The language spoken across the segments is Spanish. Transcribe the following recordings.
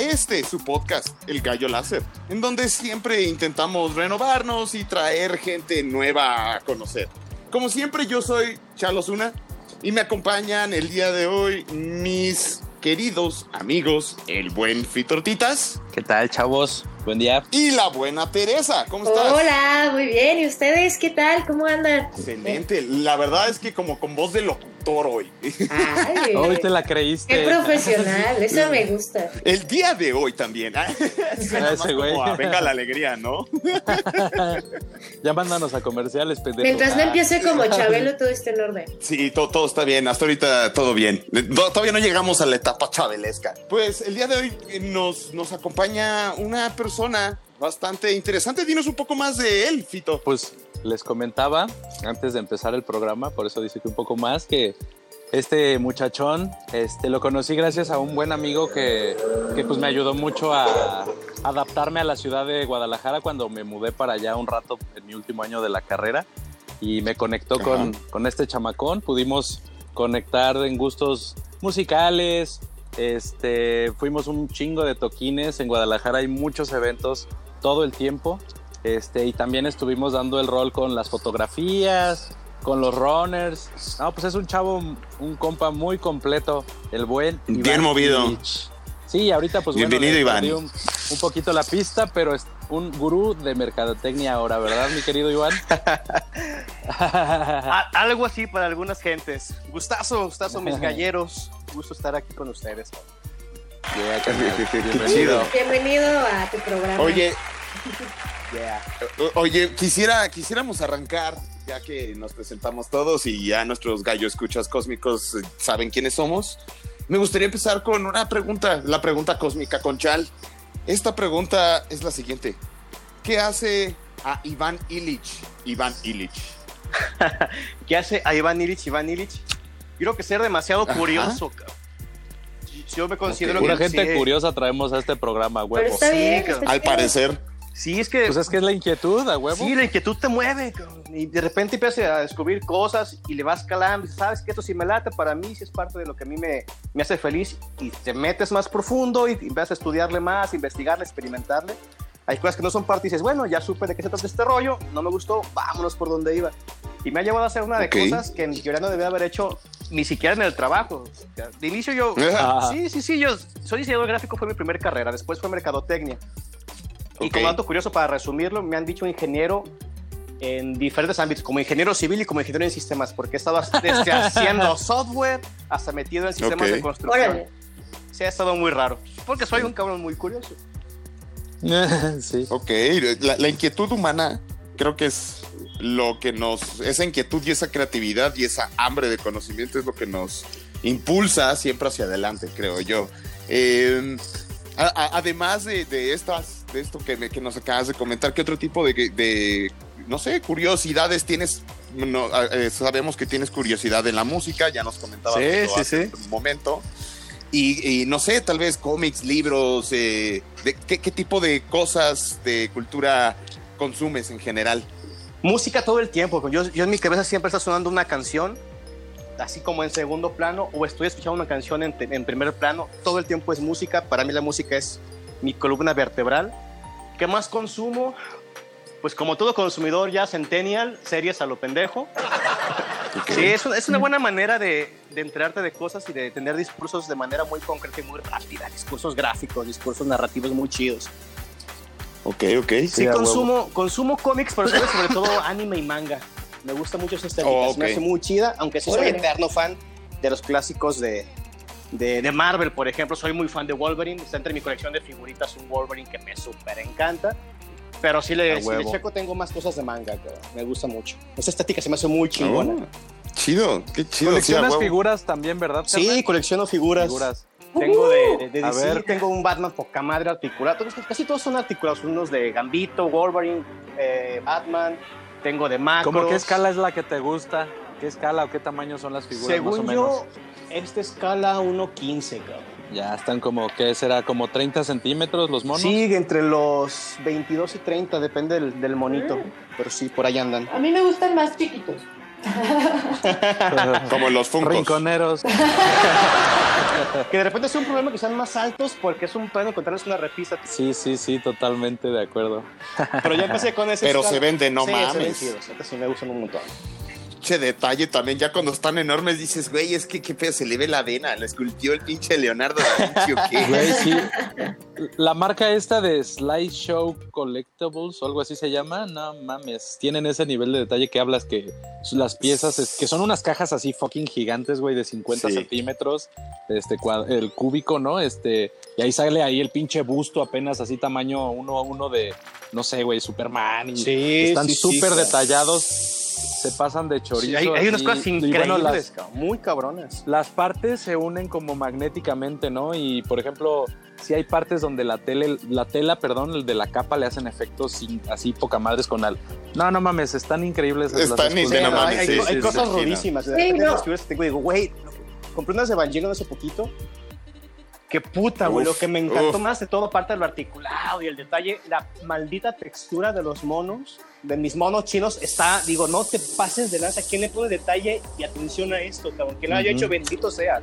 este, su podcast, El Gallo Láser, en donde siempre intentamos renovarnos y traer gente nueva a conocer. Como siempre, yo soy Charlos Una y me acompañan el día de hoy mis queridos amigos, el buen Fitortitas ¿Qué tal, chavos? Buen día. y la buena Teresa. ¿Cómo estás? Hola, muy bien. ¿Y ustedes qué tal? ¿Cómo andan? Excelente. La verdad es que como con voz de locutor hoy. Ay, Hoy te la creíste. qué profesional. Eso me gusta. El día de hoy también. Suena más Ese güey. como Venga la alegría, ¿no? ya mándanos a comerciales, pendejo. Mientras no empiece como Chabelo, todo está en orden. Sí, todo, todo está bien. Hasta ahorita todo bien. No, todavía no llegamos a la etapa chabelesca. Pues el día de hoy eh, nos, nos acompaña una persona bastante interesante. Dinos un poco más de él, Fito. Pues les comentaba antes de empezar el programa, por eso dice que un poco más, que este muchachón este, lo conocí gracias a un buen amigo que, que pues me ayudó mucho a adaptarme a la ciudad de Guadalajara cuando me mudé para allá un rato en mi último año de la carrera y me conectó con, con este chamacón. Pudimos conectar en gustos musicales, este, fuimos un chingo de toquines. En Guadalajara hay muchos eventos todo el tiempo. Este, y también estuvimos dando el rol con las fotografías, con los runners. No, pues es un chavo, un compa muy completo, el buen. Bien movido. Sí, ahorita pues Bienvenido, bueno, Iván. Un, un poquito la pista, pero es un gurú de mercadotecnia ahora, ¿verdad, mi querido Iván? Algo así para algunas gentes. Gustazo, gustazo, mis galleros. Gusto estar aquí con ustedes. Yeah, Bienvenido. Bienvenido a tu programa. Oye, Yeah. oye, quisiera, quisiéramos arrancar, ya que nos presentamos todos y ya nuestros gallo escuchas cósmicos eh, saben quiénes somos. Me gustaría empezar con una pregunta, la pregunta cósmica con Chal. Esta pregunta es la siguiente. ¿Qué hace a Iván Illich? Iván Illich. ¿Qué hace a Iván Illich? Iván Illich. Yo creo que ser demasiado curioso. cabrón. Yo me considero Pura que gente sí. curiosa traemos a este programa, Pero huevo. está Sí, bien. está Al parecer. Sí, es que. Pues es que es la inquietud, a huevo. Sí, la inquietud te mueve. cabrón. Y de repente empiezas a descubrir cosas y le vas calando. Sabes que esto sí me late para mí, sí es parte de lo que a mí me, me hace feliz. Y te metes más profundo y empiezas a estudiarle más, investigarle, experimentarle. Hay cosas que no son parte y dices, bueno, ya supe de qué se trata este rollo, no me gustó, vámonos por donde iba. Y me ha llevado a hacer una de Ok. cosas que en teoría no debía haber hecho ni siquiera en el trabajo. De inicio yo, Ajá. sí, sí, sí, yo soy diseñador gráfico, fue mi primera carrera, después fue mercadotecnia. Y Ok. como dato curioso para resumirlo, me han dicho ingeniero en diferentes ámbitos, como ingeniero civil y como ingeniero en sistemas, porque he estado desde haciendo software hasta metido en sistemas Ok. de construcción. Órale. Sí, ha estado muy raro, porque soy un cabrón muy curioso. sí. Ok, la, la inquietud humana creo que es lo que nos, esa inquietud y esa creatividad y esa hambre de conocimiento es lo que nos impulsa siempre hacia adelante, creo yo. Eh, a- a- además de, de estas, de esto que, que nos acabas de comentar, ¿qué otro tipo de, de, no sé, curiosidades tienes? No, eh, sabemos que tienes curiosidad en la música, ya nos comentabas Sí, sí, hace sí. un momento. Y, y no sé, tal vez cómics, libros, eh, de, ¿qué, qué tipo de cosas de cultura consumes en general? Música todo el tiempo. Yo, yo en mi cabeza siempre está sonando una canción, así como en segundo plano, o estoy escuchando una canción en, en primer plano. Todo el tiempo es música. Para mí la música es mi columna vertebral. ¿Qué más consumo? Pues como todo consumidor ya centennial, series a lo pendejo. Sí, es, un- es una buena manera de, de enterarte de cosas y de tener discursos de manera muy concreta y muy rápida. Discursos gráficos, discursos narrativos muy chidos. Ok, ok. Sí, consumo, consumo cómics, pero sobre, sobre todo anime y manga. Me gusta mucho esa estética, Oh, me hace muy chida, aunque sí soy eterno fan de los clásicos de, de, de Marvel, por ejemplo. Soy muy fan de Wolverine, está entre mi colección de figuritas un Wolverine que me súper encanta. Pero si le, si le checo, tengo más cosas de manga, que me gusta mucho. Esa estética se me hace muy chingona. Oh, chido, qué chido. sí, a Coleccionas huevo. figuras también, ¿verdad? Sí, carnal? colecciono figuras. Figuras. Tengo de, de A DC, ver. tengo un Batman poca madre articulado. Casi todos son articulados. Unos de Gambito, Wolverine, eh, Batman. Tengo de Macros. ¿Cómo qué escala es la que te gusta? ¿Qué escala o qué tamaño son las figuras más o Según menos? yo, esta escala 1.15, cabrón. Ya están como, ¿qué será? ¿Como 30 centímetros los monos? Sí, entre los 22 y 30, depende del, del monito. Mm. Pero sí, por ahí andan. A mí me gustan más chiquitos. Como los Funkos. Rinconeros. Que de repente es un problema que sean más altos porque es un plan encontrarles una repisa. Sí, sí, sí, totalmente de acuerdo. Pero ya empecé con ese. Pero escala. se vende, no Sí, se ven mames. chidos, sí me gustan un montón. Pinche detalle también, ya cuando están enormes dices, güey, es que qué pedo, se le ve la vena, la esculpió el pinche Leonardo da Vinci o qué. Güey, sí. La marca esta de Slideshow Collectibles o algo así se llama, no mames, tienen ese nivel de detalle que hablas que las piezas, es- que son unas cajas así fucking gigantes, güey, de 50 Sí. centímetros, este, el cúbico, ¿no? Este, y ahí sale ahí el pinche busto apenas así tamaño uno a uno de, no sé, güey, Superman y Sí, están sí, sí, súper detallados, se pasan de chorizo. Sí, hay, hay unas cosas increíbles, bueno, las- muy cabronas. las partes se unen como magnéticamente, ¿no? Y por ejemplo, si hay partes donde la tele, la tela, perdón, el de la capa le hacen efectos sin- así poca madres con al. No, no mames, están increíbles. las Están. Sí, no mames, hay, sí, hay- sí, hay cosas sí, no. las tengo digo, güey, compré unas de Evangelion hace poquito. Qué puta, güey. Lo que me encantó uf. más de todo, parte de lo articulado y el detalle, la maldita textura de los monos, de mis monos chinos, está, digo, no te pases de lanza. ¿Quién le pone detalle y atención a esto, cabrón? Que lo haya hecho, bendito sea.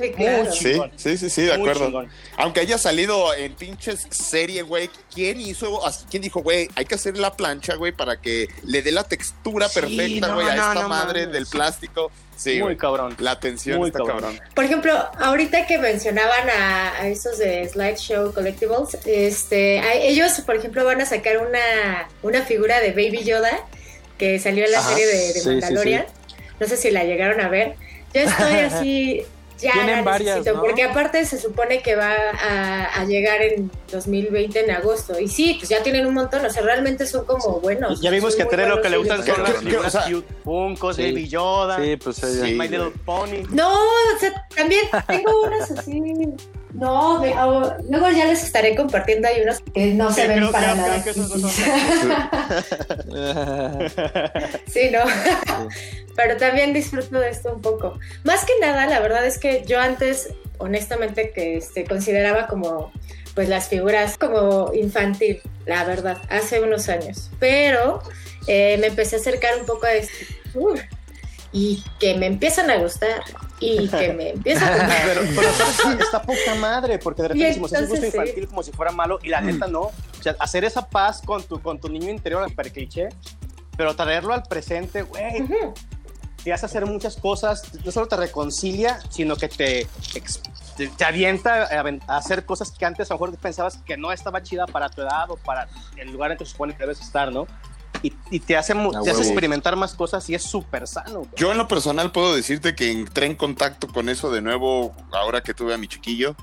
Sí, claro. Sí, sí, sí, sí, de Muy acuerdo. chingón. Aunque haya salido en pinches serie, güey, ¿quién hizo, quién dijo, güey, hay que hacer la plancha, güey, para que le dé la textura Sí, perfecta, no, güey, a no, esta no madre del plástico? Sí, Muy cabrón. La tensión Muy está cabrón. cabrón. Por ejemplo, ahorita que mencionaban a, a esos de Slideshow Collectibles, este, a- ellos, por ejemplo, van a sacar una, una figura de Baby Yoda que salió en la Ajá, serie de, de sí, sí, Mandalorian. No sé si la llegaron a ver. Yo estoy así, ya Tienen la varias, necesito, ¿no? porque aparte se supone que va a, a llegar en 2020 en agosto. Y sí, pues ya tienen un montón, o sea, realmente son como buenos. Ya vimos que a Tere lo que le gustan son ¿Qué- las figuras o sea, cute, Funkos, Sí. Baby Yoda, Sí, pues Sí. My Little Pony. No, o sea, también tengo unas así. No, me- ah, luego ya les estaré compartiendo. Hay unos que no Sí, se ven creo- para creo- nada. creo que esos no sí, no. Pero también disfruto de esto un poco. Más que nada, la verdad es que yo antes, honestamente, que este, consideraba como pues las figuras como infantil, la verdad, hace unos años. Pero eh, me empecé a acercar un poco a esto. Y que me empiezan a gustar. Y que me empiezan a. Pero, pero está poca madre, porque de repente decimos, es un gusto infantil como si fuera malo, y la neta no. O sea, hacer esa paz con tu, con tu niño interior, super cliché, pero traerlo al presente, güey, Ujú. te hace hacer muchas cosas, no solo te reconcilia, sino que te, te, te avienta a, hacer cosas que antes a lo mejor pensabas que no estaba chida para tu edad o para el lugar en que supone que debes estar, ¿no? Y, y te, hace, te hace experimentar más cosas y es súper sano. güey. Yo en lo personal puedo decirte que entré en contacto con eso de nuevo ahora que tuve a mi chiquillo,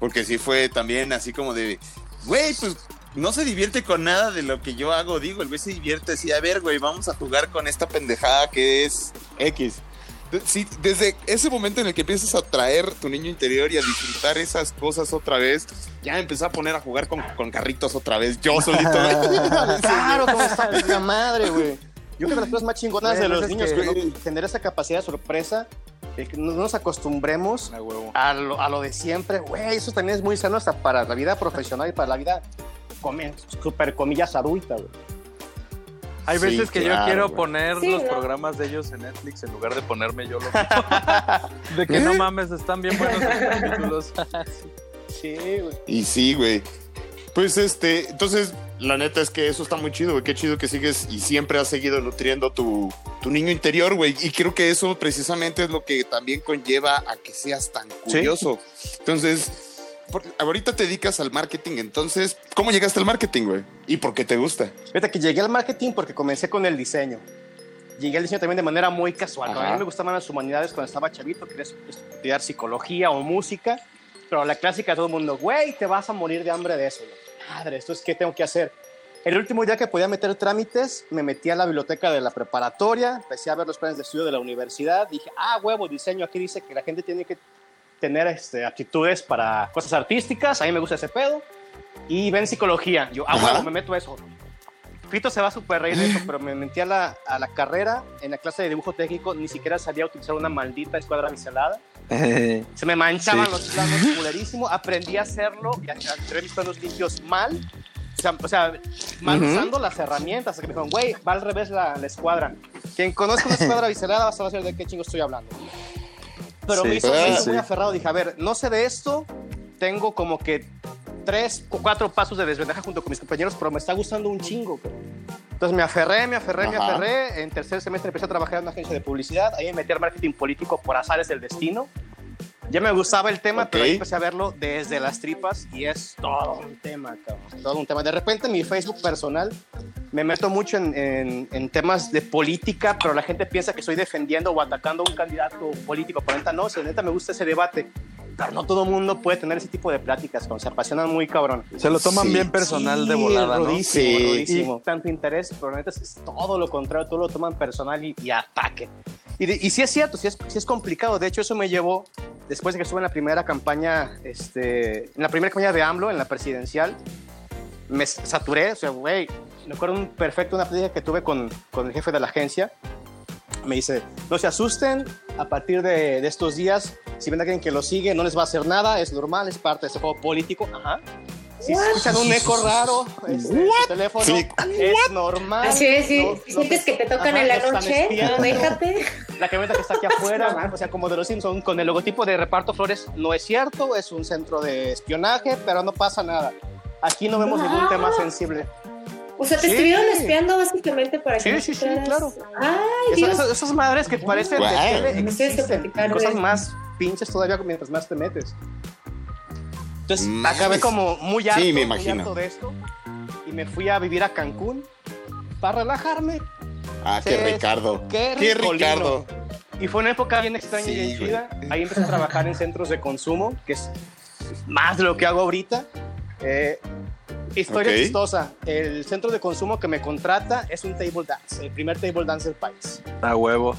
porque sí fue también así como de, güey, pues no se divierte con nada de lo que yo hago, digo, el güey se divierte así, a ver, güey, vamos a jugar con esta pendejada que es X. De- Sí, desde ese momento en el que empiezas a traer tu niño interior y a disfrutar esas cosas otra vez, ya empecé a poner a jugar con, con carritos otra vez, yo solito. Claro, como está madre, güey. Yo creo que las cosas más chingonas de los es niños, que- güey, ¿no? tener esa capacidad de sorpresa, de que no nos acostumbremos A lo, a lo de siempre, güey, eso también es muy sano hasta para la vida profesional y para la vida, super comillas, adulta, güey. Hay Sí, veces que yo quiero güey. poner Sí, los ¿no? programas de ellos en Netflix en lugar de ponerme yo lo De que no mames, están bien buenos los capítulos. Sí, güey. Y sí, güey. Pues este, entonces, la neta es que eso está muy chido, güey. Qué chido que sigues y siempre has seguido nutriendo tu, tu niño interior, güey. Y creo que eso precisamente es lo que también conlleva a que seas tan curioso. Entonces, ahorita te dedicas al marketing, entonces, ¿cómo llegaste al marketing, güey? ¿Y por qué te gusta? Fíjate que llegué al marketing porque comencé con el diseño. Llegué al diseño también de manera muy casual. ¿no? A mí me gustaban las humanidades cuando estaba chavito, quería estudiar psicología o música, pero la clásica todo el mundo, güey, te vas a morir de hambre de eso. Yo, Madre, ¿esto es qué tengo que hacer? El último día que podía meter trámites, me metí a la biblioteca de la preparatoria, empecé a ver los planes de estudio de la universidad, dije, ah, huevo, diseño, aquí dice que la gente tiene que tener este, aptitudes para cosas artísticas, a mí me gusta ese pedo, y ven psicología. Yo, ah, bueno, me meto a eso. Fito se va a super reír de eso, pero me metí a la, a la carrera, en la clase de dibujo técnico, ni siquiera sabía utilizar una maldita escuadra biselada. Se me manchaban Sí. los planos culerísimo, aprendí a hacerlo y a hacer mis planos limpios mal. O sea, o sea, mal Ujú. usando las herramientas. Que me dijeron, güey, va al revés la, la escuadra. Quien conozca una escuadra biselada va a saber de qué chingo estoy hablando. Pero Sí, me hizo, me sí. muy aferrado. Dije, a ver, no sé de esto. Tengo como que tres o cuatro pasos de desventaja junto con mis compañeros, pero me está gustando un chingo. Entonces me aferré, me aferré, me Ajá. aferré. En tercer semestre empecé a trabajar en una agencia de publicidad. Ahí me metí al marketing político por azares del destino. Ya me gustaba el tema, pero ahí empecé a verlo desde las tripas y es todo un tema, cabrón. Todo un tema. De repente en mi Facebook personal me meto mucho en, en- en temas de política, pero la gente piensa que estoy defendiendo o atacando a un candidato político. Por neta, no, si neta me gusta ese debate. Pero no todo el mundo puede tener ese tipo de pláticas, cuando se apasionan muy cabrón. Se lo toman Sí, bien personal de Sí, volada, ¿no? rudísimo, Sí. rudísimo. Tanto interés, pero neta es, es todo lo contrario, todo lo toman personal y, y ataque. Y, y sí es cierto, sí es, sí es complicado. De hecho, eso me llevó, después de que estuve en la primera campaña, este, en la primera campaña de AMLO, en la presidencial, me saturé. O sea, güey, me acuerdo un perfecto una plática que tuve con, con el jefe de la agencia. Me dice, no se asusten, a partir de, de estos días, si ven a alguien que lo sigue, no les va a hacer nada, es normal, es parte de ese juego político. Ajá. Si What? escuchan un eco raro este, en su teléfono, Sí. es normal. Así es, si, No- si no sientes te- que te tocan Ajá, en la no noche, no déjate. La camioneta que está aquí afuera, o sea, como de los Simpsons, con el logotipo de reparto flores, no es cierto, es un centro de espionaje, pero no pasa nada. Aquí no vemos ningún Ah. tema sensible. O sea, te Sí. estuvieron espiando básicamente para que Sí, no sí, sí, claro. Ay, Eso- Dios. eso- esas madres que parecen de Wow. tele existen. cosas eso. más pinches todavía mientras más te metes. Entonces Mames. acabé como muy harto, Sí, me muy imagino. harto de esto y me fui a vivir a Cancún para relajarme. Ah, qué Ricardo. qué Qué. Ricardo. Y fue una época bien extraña y Sí, bien güey. chida. Ahí empecé a trabajar en centros de consumo, que es más de lo que hago ahorita. Eh, historia Ok. chistosa. El centro de consumo que me contrata es un table dance, el primer table dance del país. A huevo.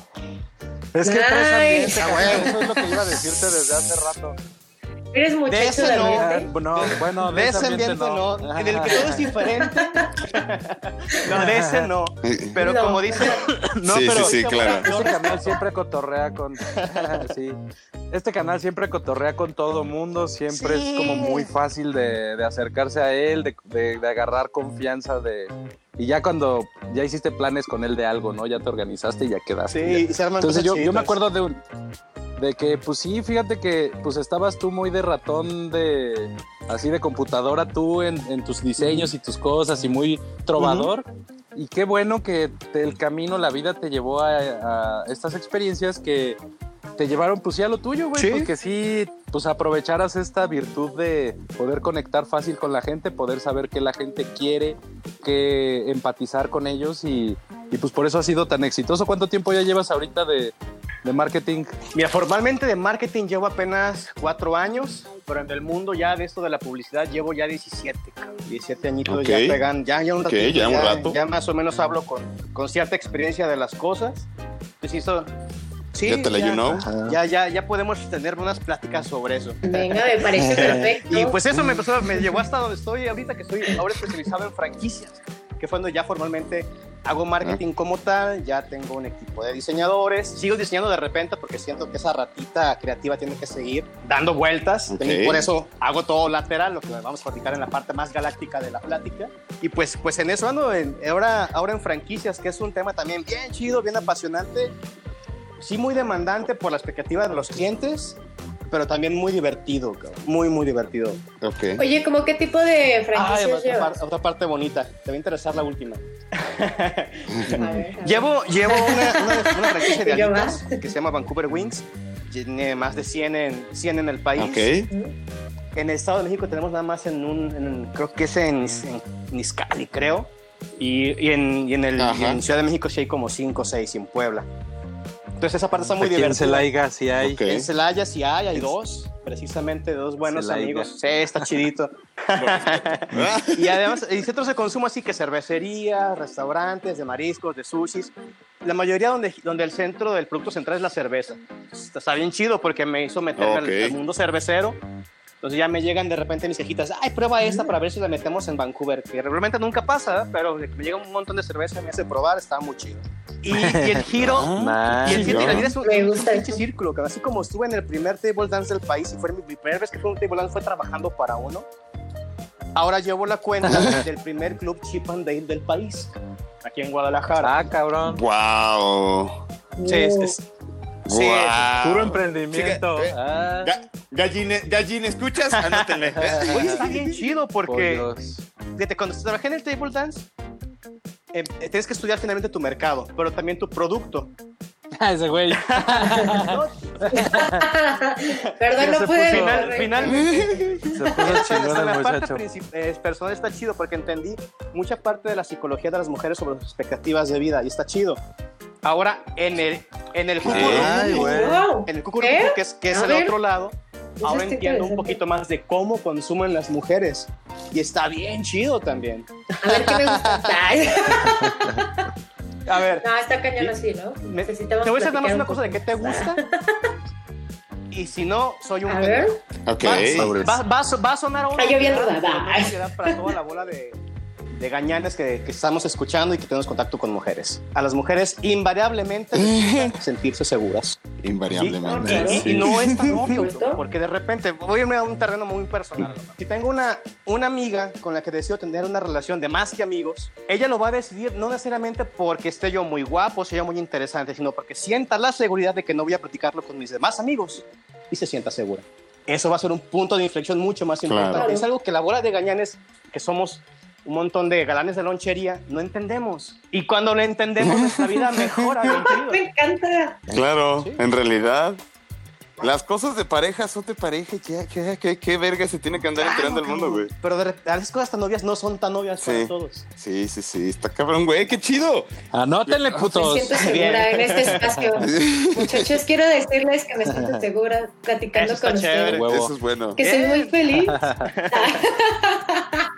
Es que traes ambiente, A huevo. Eso es lo que iba a decirte desde hace rato. Eres De muchacho ese de no. Ah, ambiente. no, bueno, De ese ambiente no, en el que todo es diferente. no, de ese no. Pero No. como dice, no, Sí, pero sí, sí, claro. Este canal siempre cotorrea con. sí. Este canal siempre cotorrea con todo mundo. Siempre Sí. es como muy fácil de, de acercarse a él, de, de- de agarrar confianza. de Y ya cuando ya hiciste planes con él de algo, ¿no? Ya te organizaste y ya quedaste. Sí, Ya. y se arman Entonces yo, yo me acuerdo de un. De que, pues sí, fíjate que pues estabas tú muy de ratón de así de computadora tú en, en tus diseños y tus cosas y muy trovador. Y qué bueno que te- el camino, la vida te llevó a, a estas experiencias que te llevaron pues sí a lo tuyo, güey. Sí. Pues que sí, pues aprovecharas esta virtud de poder conectar fácil con la gente, poder saber qué la gente quiere, que empatizar con ellos y, y pues por eso ha sido tan exitoso. ¿Cuánto tiempo ya llevas ahorita de, de marketing? Mira, formalmente de marketing llevo apenas cuatro años, pero en el mundo ya de esto de la publicidad llevo ya 17, cabrón. 17 añitos Ok. ya pegan, ya, ya un ratito, ya un rato. ya más o menos hablo con, con cierta experiencia de las cosas. Pues esto, sí, Ya te la you know. ya, ya, ya podemos tener unas pláticas sobre eso. Venga, me parece perfecto. Y pues eso me, empezó, me llevó hasta donde estoy ahorita, que estoy ahora especializado en franquicias, que fue donde ya formalmente hago marketing como tal, ya tengo un equipo de diseñadores, sigo diseñando de repente porque siento que esa ratita creativa tiene que seguir dando vueltas, Ok. y por eso hago todo lateral, lo que vamos a platicar en la parte más galáctica de la plática. Y pues, pues en eso ando, en- ahora, ahora en franquicias, que es un tema también bien chido, bien apasionante, sí muy demandante por la expectativa de los clientes, pero también muy divertido, cabrón. muy, muy divertido. Ok. Oye, ¿cómo qué tipo de Ay, franquicias llevas? par- otra parte bonita. Te va a interesar la última. A ver, a ver. Llevo, llevo una, una, una franquicia de ¿Y yo alitas que se llama Vancouver Wings. Tiene más de 100 en, 100 en el país. Ok. En el Estado de México tenemos nada más en un, en- creo que es en, en Niscali, creo. Y, y en, y en el, y en Ciudad de México sí hay como 5 o 6 y en Puebla. Entonces esa parte está muy Aquí en divertida. Celaiga sí hay. Ok. En Celaya sí hay, hay dos, precisamente dos buenos Celaiga. amigos. Sí, está chidito. y además, hay centros de consumo así que cervecería, restaurantes de mariscos, de sushis. La mayoría donde, donde el centro del producto central es la cerveza. está bien chido porque me hizo meterme al- Ok. al, mundo cervecero. Entonces ya me llegan de repente mis quejitas, ay, prueba esta para ver si la metemos en Vancouver, que realmente nunca pasa, pero me llega un montón de cerveza y me hace probar, está muy chido. Y, y el giro, Ah, y el giro de la es un, pinche círculo, que así como estuve en el primer table dance del país y fue mi, mi primera vez que fue un table dance fue trabajando para uno, ahora llevo la cuenta del primer club Chip and Dale del país, aquí en Guadalajara. Ah, cabrón. Wow. Sí, es- es- sí, Wow. Puro emprendimiento. Chica, eh, Ah, Ga- ¿escuchas? Anótenle. Oye, está bien chido porque fíjate, cuando trabajé en el table dance, eh, eh, tienes que estudiar finalmente tu mercado, pero también tu producto. Ese güey. Perdón, no pude. Final- finalmente, Se puso Hasta chingón el la parte muchacho. eh, personal está chido porque entendí mucha parte de la psicología de las mujeres sobre sus expectativas de vida y está chido. Ahora, en el, en el Ay. Wow. en el ¿Eh? que es, que es A el ver. otro lado, Eso ahora está entiendo un poquito más de cómo consumen las mujeres. Y está bien chido también. A ver qué me gusta. A ver, No, está cañón así, ¿no? Me- Necesitamos te voy a hacer nada más una un cosa de qué te gusta. Y si no, soy un A ver. Ok. Va, va a so- va a sonar ahora. Ay, yo bien pero rodada. no es novedad para toda la bola de, de gañanes que, que estamos escuchando y que tenemos contacto con mujeres. A las mujeres invariablemente sentirse seguras. Invariablemente. Y, y- sí. y no es tan obvio, porque de repente voy a irme a un terreno muy personal. Si tengo una, una amiga con la que deseo tener una relación de más que amigos, ella lo va a decidir no necesariamente porque esté yo muy guapo, sea yo muy interesante, sino porque sienta la seguridad de que no voy a platicarlo con mis demás amigos y se sienta segura. Eso va a ser un punto de inflexión mucho más importante. Claro. Es algo que la bola de gañanes, que somos un montón de galanes de lonchería, no entendemos. Y cuando lo entendemos, nuestra vida mejora. Me encanta. Claro, Sí. en realidad. Las cosas de pareja son de pareja. Ya, ¿qué, qué, qué verga se tiene que andar Claro, enterando el mundo, güey? Pero de a veces cosas tan obvias no son tan obvias Sí. para todos. Sí, sí, sí. Está cabrón, güey. ¡Qué chido! Anótenle, Me putos. siento segura en este espacio. Muchachos, quiero decirles que me siento segura platicando Eso está con chévere. ustedes. Huevo. Eso es bueno. Que soy muy feliz.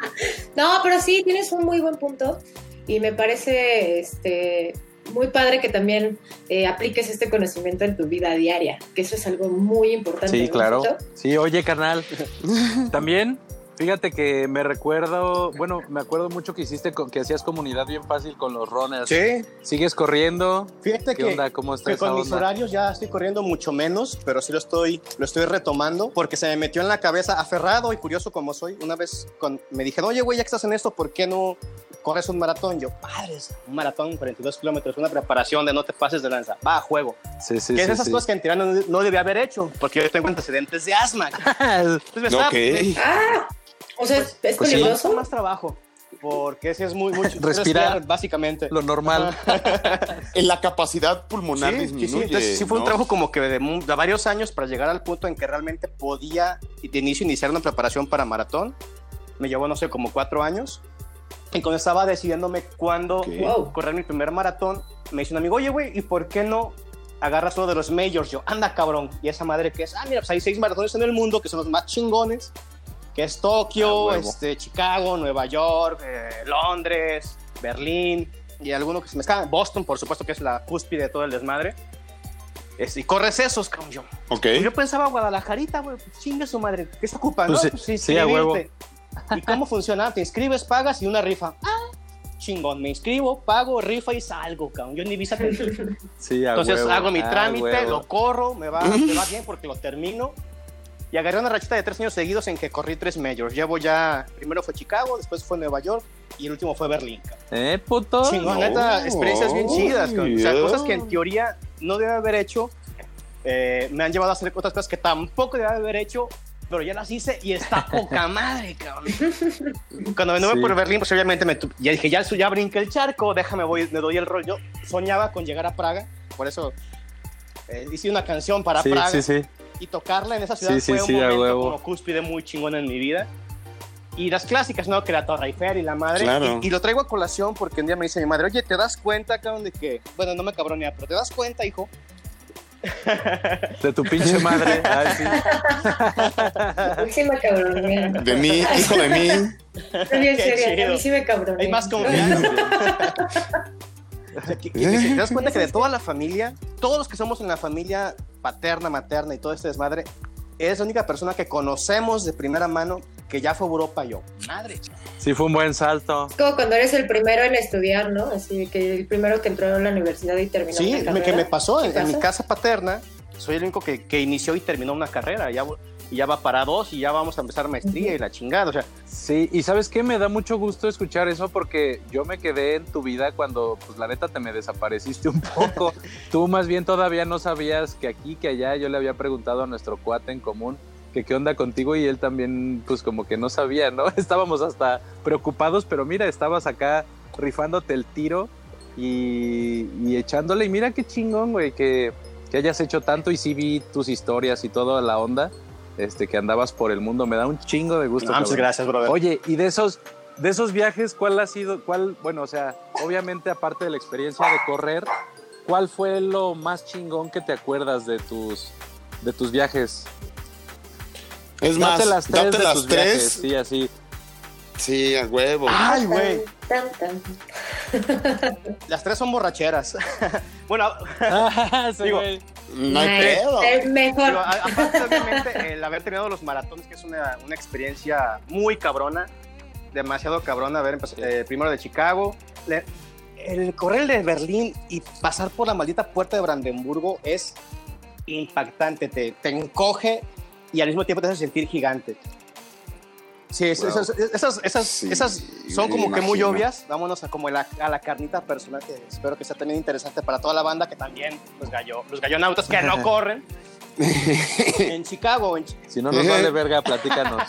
no, pero sí, tienes un muy buen punto. Y me parece este, muy padre que también eh, apliques este conocimiento en tu vida diaria, que eso es algo muy importante. Sí, ¿no, claro. Sí, oye, carnal. También, fíjate que me recuerdo, bueno, me acuerdo mucho que hiciste, con- que hacías comunidad bien fácil con los runners. Sí, ¿Sigues corriendo? fíjate ¿Qué que, onda? ¿Cómo está que esa con mis horarios ya estoy corriendo mucho menos, pero sí lo estoy, lo estoy retomando porque se me metió en la cabeza, aferrado y curioso como soy. Una vez con, me dijeron, oye, güey, ya que estás en esto, ¿por qué no corres un maratón? Yo, padres, un maratón, 42 kilómetros, una preparación de no te pases de lanza. Va, a juego. Sí, sí, que es sí, esas sí. cosas que en teoría no, no debía haber hecho, porque yo tengo antecedentes de asma. Entonces me estaba-. Ah, o sea, es- es pues sí. me peligroso. cuesta más trabajo, porque ese es muy, mucho. Respirar. básicamente. Lo normal. En la capacidad pulmonar Sí, sí, disminuye. sí. Entonces, sí fue un ¿no? trabajo como que de, de varios años para llegar al punto en que realmente podía de inicio iniciar una preparación para maratón. Me llevó, no sé, como cuatro años. Y cuando estaba decidiéndome cuándo. Wow. correr mi primer maratón, me dice un amigo, oye, güey, ¿y por qué no agarras uno de los majors? Yo, anda, cabrón. Y esa madre que es, ah, mira, pues hay seis maratones en el mundo que son los más chingones, que es Tokio, Ah, este, Chicago, Nueva York, eh, Londres, Berlín, y alguno que se me escapa, Boston, por supuesto, que es la cúspide de todo el desmadre. Este, y corres esos, cabrón. Yo, Ok. y yo pensaba, Guadalajarita, güey, pues chingue su madre, ¿qué se ocupa? Pues no, sí, pues sí, a huevo. ¿Y cómo funciona? Te inscribes, pagas y una rifa. Ah, chingón, me inscribo, pago, rifa y salgo, cabrón. Yo ni visa pedí. Sí, Entonces huevo, hago mi a trámite, huevo. lo corro, me va, me va bien porque lo termino. Y agarré una rachita de tres años seguidos en que corrí tres majors. Llevo ya, primero fue Chicago, después fue Nueva York y el último fue Berlín. ¿Eh, puto? Chingón, no. neta, experiencias bien chidas. cabrón. O sea, Yeah. cosas que en teoría no debe haber hecho. eh, me han llevado a hacer otras cosas que tampoco debe haber hecho, pero ya las hice y está poca madre, cabrón. Cuando me Sí. por Berlín, pues obviamente me ya dije, ya, ya brinqué el charco, déjame, voy, me doy el rol. Yo soñaba con llegar a Praga, por eso eh, hice una canción para Sí, Praga sí, sí. Y tocarla en esa ciudad Sí, sí, fue un sí, a momento huevo. como cúspide muy chingón en mi vida. Y las clásicas, ¿no? Que la Torre Eiffel y la madre. Claro. Y, y lo traigo a colación porque un día me dice mi madre, oye, ¿te das cuenta, cabrón, de que... Bueno, no me cabronea, pero ¿te das cuenta, hijo? De tu pinche madre. Ay, sí. A mí sí me cabronea. De mí, hijo de mí. Estoy bien Qué seria, a mí sí me cabronea. Hay más confianza. ¿Te das cuenta que de toda la familia, todos los que somos en la familia paterna, materna y todo este desmadre, es la única persona que conocemos de primera mano que ya fue a Europa yo. Madre. Sí, fue un buen salto. Es como cuando eres el primero en estudiar, ¿no? Así que el primero que entró a la universidad y terminó Sí, una me- carrera. que me pasó ¿Qué en, en mi casa paterna. Soy el único que, que inició y terminó una carrera. Ya, y ya va para dos y ya vamos a empezar maestría y la chingada. O sea, Sí, y ¿sabes qué? Me da mucho gusto escuchar eso porque yo me quedé en tu vida cuando, pues la neta, te me desapareciste un poco. Tú más bien todavía no sabías que aquí, que allá, yo le había preguntado a nuestro cuate en común que qué onda contigo y él también, pues como que no sabía, ¿no? Estábamos hasta preocupados, pero mira, estabas acá rifándote el tiro y, y echándole. Y mira qué chingón, güey, que, que hayas hecho tanto y sí vi tus historias y toda la onda. Este, que andabas por el mundo, me da un chingo de gusto. no, muchas cabrón. gracias, brother. Oye, y de esos, de esos viajes, ¿cuál ha sido, cuál, bueno, o sea, obviamente aparte de la experiencia de correr, ¿cuál fue lo más chingón que te acuerdas de tus, de tus viajes? Es más, Date las tres date de las tus tres. viajes, sí, así. Sí, a huevo. Ay, güey. Tan, tan. Las tres son borracheras. bueno, Sí, Digo, no hay pedo. Es mejor. Digo, a- aparte, obviamente, el haber terminado los maratones, que es una, una experiencia muy cabrona, demasiado cabrona. A ver, empezó- eh, primero de Chicago, le- el correr de Berlín y pasar por la maldita puerta de Brandenburgo es impactante, te, te encoge y al mismo tiempo te hace sentir gigante. Sí, Wow. esas, esas, esas, Sí, esas son como que muy obvias. Vámonos a como la, a la carnita personal que espero que sea también interesante para toda la banda que también, los, gallo, los gallonautas que no corren. en Chicago, en, Chi- Si no nos vale verga, platícanos.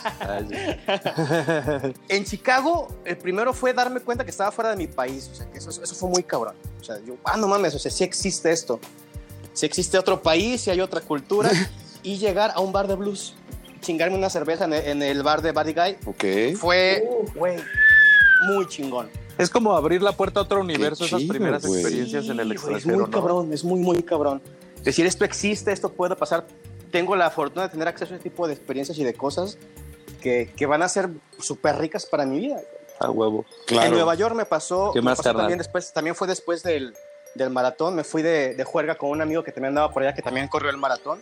En Chicago, el primero fue darme cuenta que estaba fuera de mi país. O sea, que eso, eso fue muy cabrón. O sea, yo, ah, no mames, o sea, sí existe esto. Sí existe otro país, sí hay otra cultura. y llegar a un bar de blues, chingarme una cerveza en el, en el bar de Buddy Guy, Ok. fue, güey, muy chingón. Es como abrir la puerta a otro universo, esas chido, primeras güey. experiencias en el Sí, extranjero, Es muy ¿no? cabrón, es muy, muy cabrón. Decir esto existe, esto puede pasar. Tengo la fortuna de tener acceso a este tipo de experiencias y de cosas que, que van a ser súper ricas para mi vida. A huevo. Claro. En Nueva York me pasó, ¿Qué me más, pasó también después, también fue después del, del maratón, me fui de, de juerga con un amigo que también andaba por allá, que también corrió el maratón.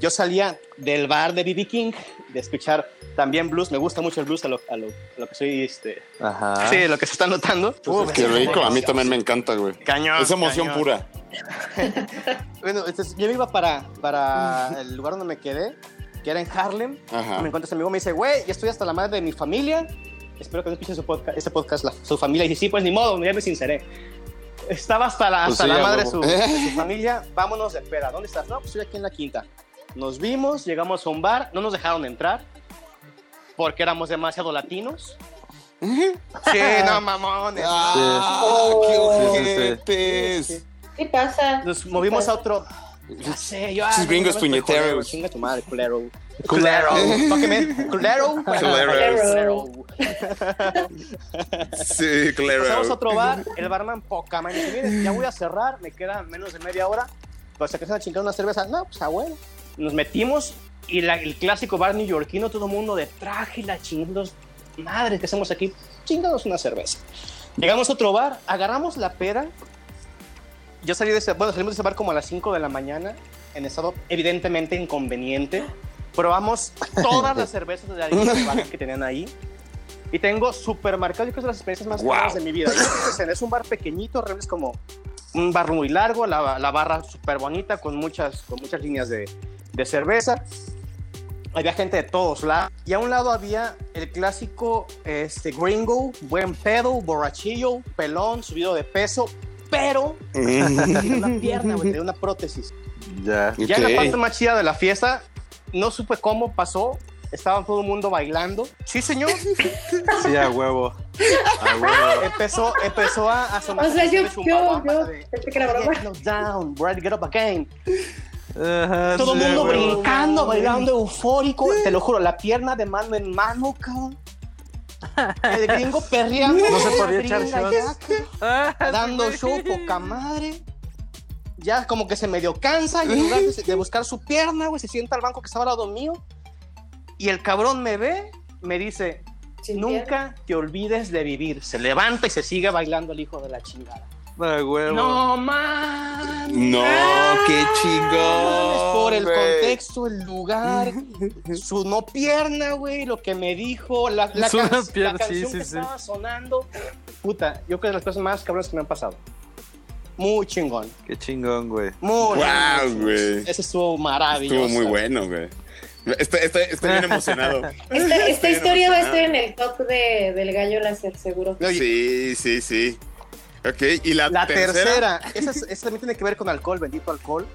Yo salía del bar de B.B. King, de escuchar también blues, me gusta mucho el blues, a lo, a lo, a lo que soy, este, Ajá. sí, lo que se está notando. Uf, Qué rico, a mí también me encanta, güey. Cañón. Es emoción cañón. pura. Bueno, entonces yo me iba para, para el lugar donde me quedé, que era en Harlem. Ajá. Me encuentro este amigo, me dice, güey, ya estoy hasta la madre de mi familia. Espero que no escuchen su podcast, este podcast, la- su familia. Y dice, sí, pues ni modo, ya me sinceré. Estaba hasta la, Pues hasta sí, la a madre su, de su familia. Vámonos de peda. ¿Dónde estás? No, pues estoy aquí en la quinta. Nos vimos, llegamos a un bar, no nos dejaron entrar porque éramos demasiado latinos. Sí, no mamones. ¡Ah! Oh. ¡Qué Sí, sí, sí. ojetes! ¿Qué pasa? Nos movimos a otro. Ya sé, yo. ah, Esos no, gringos puñeteros. culero, Chinga tu madre, culero. Culero. Fucking Culero. Culero. Sí, Pasamos a otro bar, el barman poca man. Dice, mire, ya voy a cerrar, me queda menos de media hora. Pues se empiezan a chingar una cerveza. No, pues ah, bueno. Nos metimos y la- el clásico bar neoyorquino, todo el mundo de traje la chingados. Madre, ¿qué hacemos aquí? Chingados una cerveza. Llegamos a otro bar, agarramos la pera. Yo salí de ese, bueno, salimos de ese bar como a las 5 de la mañana, en estado evidentemente inconveniente. Probamos todas las cervezas de la que tenían ahí. Y tengo súper marcado, yo creo que es de las experiencias más Wow. cabronas de mi vida. Es, un bar pequeñito, es como un bar muy largo, la, la barra súper bonita, con muchas, con muchas líneas de, de cerveza. Había gente de todos lados. Y a un lado había el clásico este, gringo, buen pedo, borrachillo, pelón, subido de peso, pero tenía una pierna, güey, tenía una prótesis. Ya. Ya en la parte más chida de la fiesta, no supe cómo pasó. Estaba todo el mundo bailando. Sí, señor. Sí, a huevo. A huevo. empezó, empezó a, a sonar. O sea, yo, yo, yo, de, pensé que era broma. Get knocked down, ready to get up again. Ajá, Todo el sí, mundo brincando, bailando, eufórico. Te lo juro, la pierna de mano en mano, cabrón. El gringo perreando. No se podía echar Ah, Dando show, poca madre. Ya como que se medio cansa y en lugar de, de buscar su pierna, güey, se sienta al banco que estaba al lado mío. Y el cabrón me ve, me dice, Sin Nunca te olvides de vivir. Se levanta y se sigue bailando el hijo de la chingada. Ah, huevo. No, man. No, qué chingón. Por el güey. contexto, el lugar, su no pierna, güey, lo que me dijo, la, la, Su can- no la pierna, sí, canción sí, que sí. estaba sonando. Puta, yo creo que es de las cosas más cabronas que me han pasado. Muy chingón. Qué chingón, güey. Muy chingón. güey. Ese estuvo maravilloso. Estuvo muy bueno, güey. Estoy, estoy, estoy bien emocionado. Esta, esta historia va a estar emocionado. en el top de, del gallo láser, seguro. Sí, sí, sí. Ok, y la, La tercera, esa, es- esa también tiene que ver con alcohol, bendito alcohol.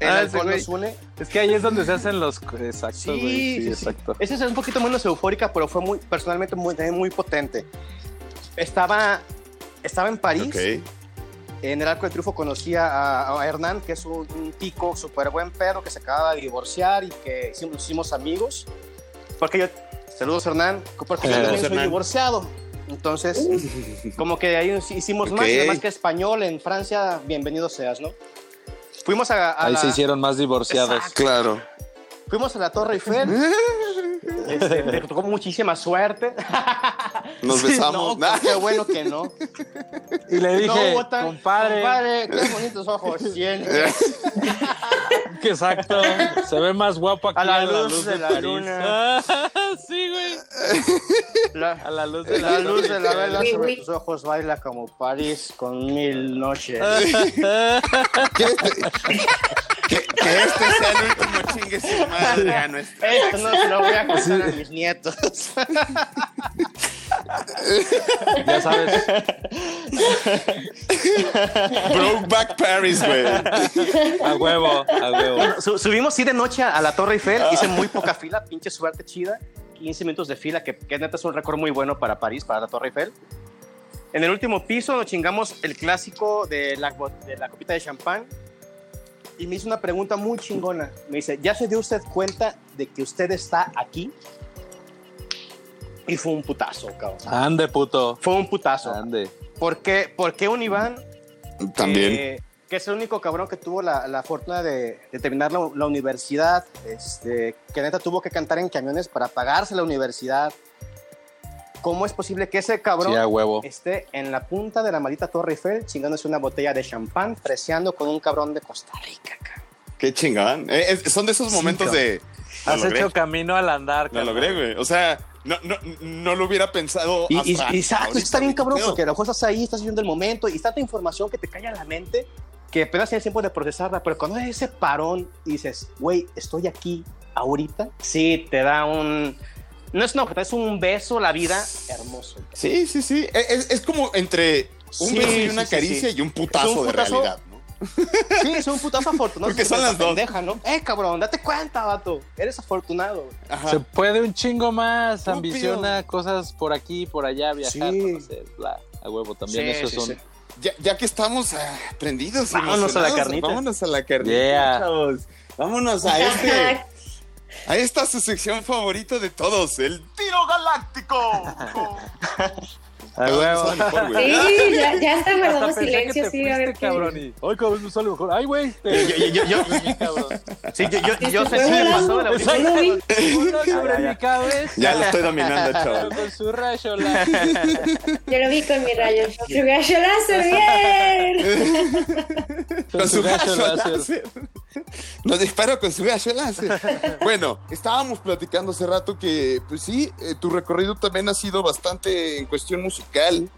El Ah, alcohol nos une. Es que ahí es donde se hacen los. Exacto, Sí, güey. Sí, sí, sí. exacto. Esa es un poquito menos eufórica, pero fue muy, personalmente muy, también muy potente. Estaba, estaba en París. Ok. En el Arco de Triunfo conocí a, a Hernán, que es un, un tico súper buen pedo que se acaba de divorciar y que hicimos, hicimos amigos. Porque yo, saludos Hernán, porque yo también soy divorciado. Entonces, como que ahí hicimos más, además que español en Francia, bienvenido seas, ¿no? Fuimos a, a Ahí la, se hicieron más divorciados. Exacto. Claro. fuimos a la Torre Eiffel. Este, me tocó muchísima suerte. Nos No, besamos. Nah. qué bueno que no. Y le dije, no tan- compadre, compadre, qué bonitos ojos tienes. que exacto. Se ve más guapo aquí A la luz de la París. luna. Ah, sí, güey. La, A la luz de la, la luz de la vela sobre tus ojos baila como París con mil noches. Este, que, que este sea el último chingue su madre a nuestra. Esto no se lo voy a contar a mis nietos. Ya sabes. Brokeback Paris, güey. A huevo, a huevo. Su- subimos sí de noche a la Torre Eiffel, hice muy poca fila, pinche suerte chida. 15 minutos de fila, que, que neta es un récord muy bueno para París, para la Torre Eiffel. En el último piso nos chingamos el clásico de la, de la copita de champán. Y me hizo una pregunta muy chingona. Me dice, ¿ya se dio usted cuenta de que usted está aquí? Y fue un putazo, cabrón. Ande, puto. Fue un putazo. Ande. ¿Por qué, por qué un Iván También. eh, que es el único cabrón que tuvo la, la fortuna de, de terminar la, la universidad, este, que neta tuvo que cantar en camiones para pagarse la universidad. ¿Cómo es posible que ese cabrón Sí, huevo. esté en la punta de la maldita Torre Eiffel chingándose una botella de champán, preciando con un cabrón de Costa Rica? cabrón? Qué chingón. Eh, es- son de esos Sí, momentos cabrón. de. Lo Has logré. hecho camino al andar, Lo carnal. logré, güey. O sea, no, no, no lo hubiera pensado. Y, hasta y exacto, está bien cabrón porque a lo mejor estás ahí, estás viviendo el momento y está tanta información que te cae a la mente que apenas tienes tiempo de procesarla, pero cuando hay ese parón y dices, güey, estoy aquí ahorita, sí, te da un... No es una objeto, es un beso, la vida, hermoso. Sí, sí, sí. Eh, Es, es como entre un Sí, beso y una sí, caricia sí. y un putazo, de realidad, ¿no? Sí, es un putazo afortunado. Porque son las dos. pendeja, ¿no? Eh, cabrón, date cuenta, vato. Eres afortunado. Ajá. Se puede un chingo más. Ambiciona cosas por aquí, por allá, viajar, Sí. conocer, bla. A huevo, también Sí, eso sí, es un. sí. Ya, ya que estamos ah, prendidos, Vámonos a la carnita. Vámonos a la carnita, Yeah. chavos. Vámonos a este. A esta su sección favorita de todos, el tiro galáctico. A Cada vez huevo. sale mejor, güey. Sí, ya, ya pensé que silencio, te sí, a ver cabrón. Y, Ay, cabrón, me sale mejor. Ay, güey. Yo, yo, yo, yo- Sí, yo, yo, yo sé si me pasó de la. Uno sobre mi cabeza. Ya lo estoy dominando, chavos. con su rayo. Yo lo vi con mi rayo. Su rayo láser, bien. Con su rayo láser. Nos disparó con su láser. Bueno, estábamos platicando hace rato que, pues sí, eh, tu recorrido también ha sido bastante en cuestión musical.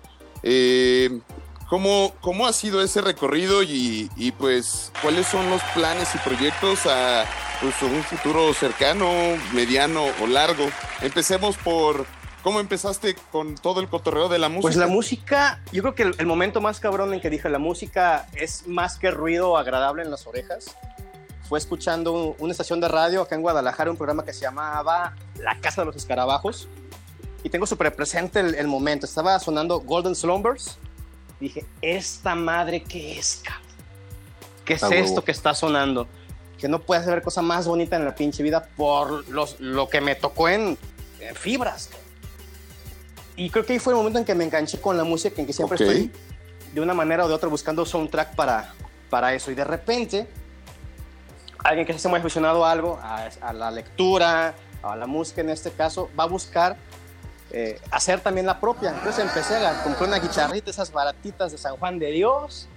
Eh, ¿cómo, ¿Cómo ha sido ese recorrido y, y, pues cuáles son los planes y proyectos a pues, un futuro cercano, mediano o largo? Empecemos por cómo empezaste con todo el cotorreo de la música. Pues la música, yo creo que el, el momento más cabrón en que dije la música es más que ruido agradable en las orejas. Fue escuchando un- una estación de radio acá en Guadalajara, un programa que se llamaba La Casa de los Escarabajos. Y tengo súper presente el, el momento. Estaba sonando Golden Slumbers. Dije, ¿esta madre qué es, cabrón? ¿Qué es A esto huevo. que está sonando? Que no puedes ver cosa más bonita en la pinche vida por los, lo que me tocó en, en fibras. cabrón. Y creo que ahí fue el momento en que me enganché con la música, en que siempre Ok. estoy de una manera o de otra buscando soundtrack para, para eso. Y de repente, alguien que se muy aficionado a algo, a, a la lectura, a la música en este caso, va a buscar eh, hacer también la propia. Entonces empecé a comprar una guitarrita, esas baratitas de San Juan de Dios.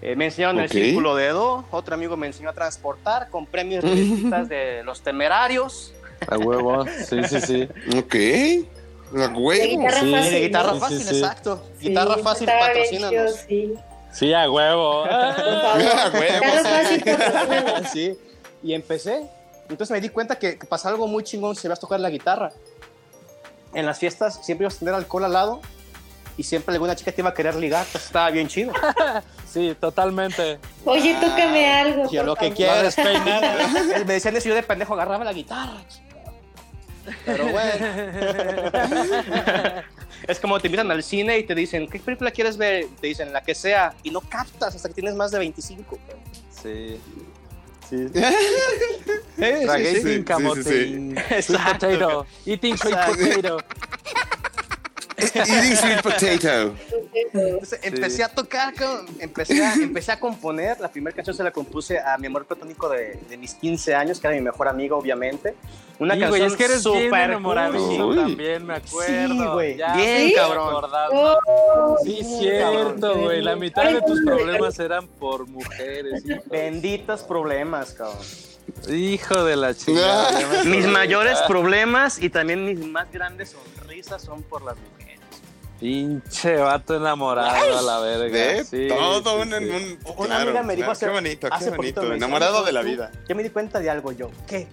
Eh, me enseñaron Ok. el círculo de Do, otro amigo me enseñó a transportar, compré mis revestitas de los temerarios, A huevo. Sí, sí, sí. Ok. La De huevo. guitarra Sí, fácil. de guitarra fácil, sí, sí. exacto. Sí, guitarra fácil, patrocínanos. sí. Sí, a huevo. Ah. A huevo, Guitarra sí. fácil, patrocínanos. Sí, y empecé. Entonces me di cuenta que, que pasa algo muy chingón si vas a tocar la guitarra. En las fiestas siempre ibas a tener alcohol al lado y siempre alguna chica te iba a querer ligar, pues estaba bien chido. Sí, totalmente. Oye, tócame algo. Y a por lo que favor. quieras. despeinada. Me decían eso y yo de pendejo agarraba la guitarra. Pero bueno, es como te invitan al cine y te dicen, ¿qué película quieres ver? Te dicen, la que sea, y no captas hasta que tienes más de 25. Sí. Sí. Sí, sí, sí, camote. sí, Sweet Exacto. potato. Eating sweet Exacto. potato. Eating sweet potato. Entonces empecé a tocar, cabrón, empecé a, empecé a componer. La primera canción se la compuse a mi amor platónico de, de mis 15 años, que era mi mejor amigo, obviamente. Una Sí, canción es que eres súper enamoradizo cool. también, me acuerdo. Sí, güey, bien, estoy cabrón. Oh, Sí, Sí, cierto, güey. La mitad de tus problemas eran por mujeres. Benditos problemas, cabrón. Hijo de la chingada. Mis mayores problemas y también mis más grandes sonrisas son por las mujeres. Pinche vato enamorado a la verga. Ve, Sí, todo sí, un, sí. un- Una claro, amiga me dijo claro, hace, qué bonito, hace qué poquito, bonito, dice, enamorado "Oye, de la vida. Yo me di cuenta de algo yo. ¿Qué?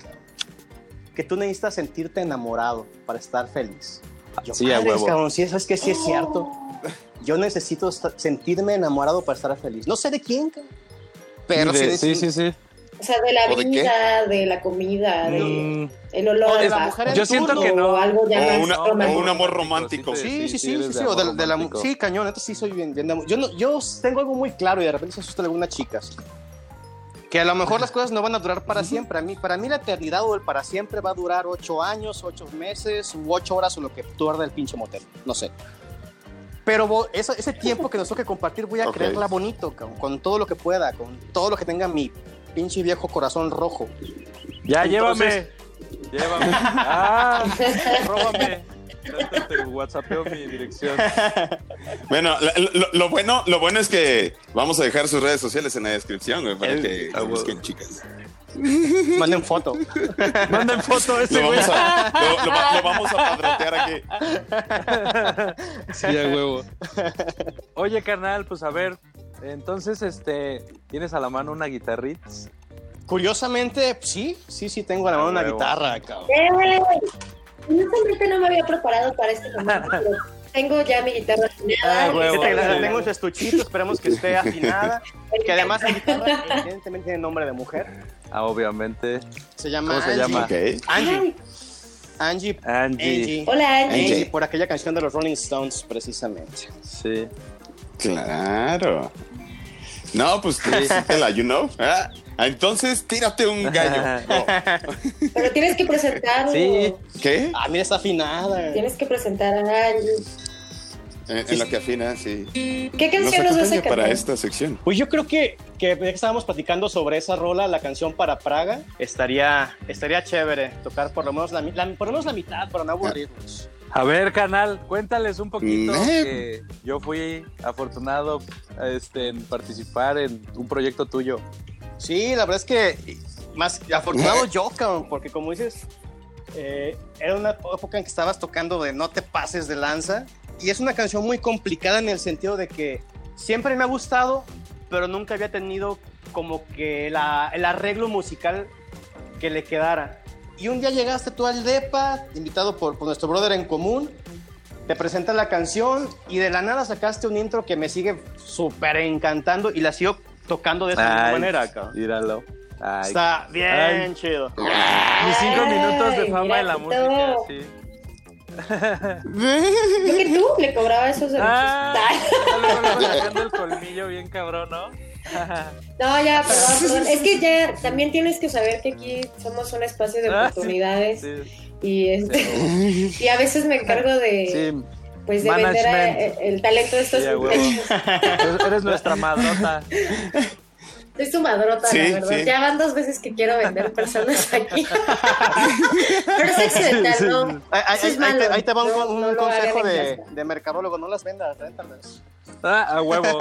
Que tú necesitas sentirte enamorado para estar feliz. Yo, Sí, a "Madres, huevo". cabrón, sí, sabes que sí es cierto. Yo necesito sentirme enamorado para estar feliz. No sé de quién, cabrón, pero De- sí, sí, sí, sí. O sea, de la ¿O de vida, de, la comida, de Mm, el olor O de la mujer Yo siento turno. que no. O algo ya O una- romántico. o un amor romántico. Sí, Sí, sí, sí, sí, sí, de o de, amor de la, sí, cañón, entonces sí soy bien, bien de amor. Yo, no, yo, tengo algo muy claro y de repente se asustan algunas chicas. Que a lo mejor las cosas no van a durar para siempre. A mí, para mí la eternidad o el para siempre va a durar ocho años, ocho meses, u ocho horas o lo que tarda el pinche motel. No sé. Pero eso- ese tiempo que nos toque compartir voy a Ok. creerla bonito, cabrón, con todo lo que pueda, con todo lo que tenga mi pinche viejo corazón rojo. Ya, Entonces- llévame. Llévame. Ah, róbame. Te whatsappeo mi dirección. Bueno, lo, lo- lo bueno, lo bueno es que vamos a dejar sus redes sociales en la descripción, güey, para El- que ah, lo busquen, chicas. Manden foto. Manden foto a ese Lo güey. vamos a, lo, lo va- lo vamos a padrotear aquí. Sí, a huevo. Oye, carnal, pues a ver. Entonces, este, ¿tienes a la mano una guitarrita? Curiosamente, sí, sí, sí, tengo a la mano una guitarra, cabrón. ¡Eh! Honestamente no me había preparado para este momento, pero tengo ya mi guitarra afinada. Ah, huevo. Tengo su estuchito, esperemos que esté afinada. Que además la guitarra evidentemente tiene nombre de mujer. Ah, obviamente. Se llama ¿Cómo se Angie. llama? Angie. Angie. Angie. Angie. hola. Angie, Angie. por aquella canción de los Rolling Stones, precisamente. Sí. Claro. No, pues sí, sí te la, you know. Ah, entonces, tírate un gallo. Oh, Pero tienes que presentarlo. Sí. ¿Qué? Ah, mira, está afinada. Tienes que presentar a Angie. En, en lo que afina, sí. ¿Qué Nos canción nos vas a para esta sección. Pues yo creo que, que ya que estábamos platicando sobre esa rola, la canción para Praga, estaría, estaría chévere tocar por lo menos la, la- por lo menos la mitad para no aburrirnos. A ver, canal, cuéntales un poquito que yo fui afortunado este, en participar en un proyecto tuyo. Sí, la verdad es que más afortunado yo, cabrón, porque como dices, eh, era una época en que estabas tocando de No te pases de lanza y es una canción muy complicada en el sentido de que siempre me ha gustado, pero nunca había tenido como que la- el arreglo musical que le quedara. Y un día llegaste tú al DEPA, invitado por, por nuestro brother en común, te presentas la canción y de la nada sacaste un intro que me sigue súper encantando y la sigo tocando de esa Ay, manera, cabrón. Míralo. Ay, Está bien Ay. chido. mis cinco minutos de fama en la música, sí. Que tú le cobraba esos derechos. Ah, Ay, luego, luego sacando el colmillo bien cabrón, ¿no? No, ya, perdón, perdón. Es que ya también tienes que saber que aquí somos un espacio de Ah, sí. oportunidades Sí, y este y a veces me encargo de pues de vender Management. eh, el talento de estos muchachos. Eres nuestra madrota. Es tu madrota, Sí, la verdad. sí. Ya van dos veces que quiero vender personas aquí. Pero es accidental, ¿no? Ahí, es te, ahí te va un, No- un no lo consejo de, de mercadólogo, no las vendas, réntalas. Ah, a huevo.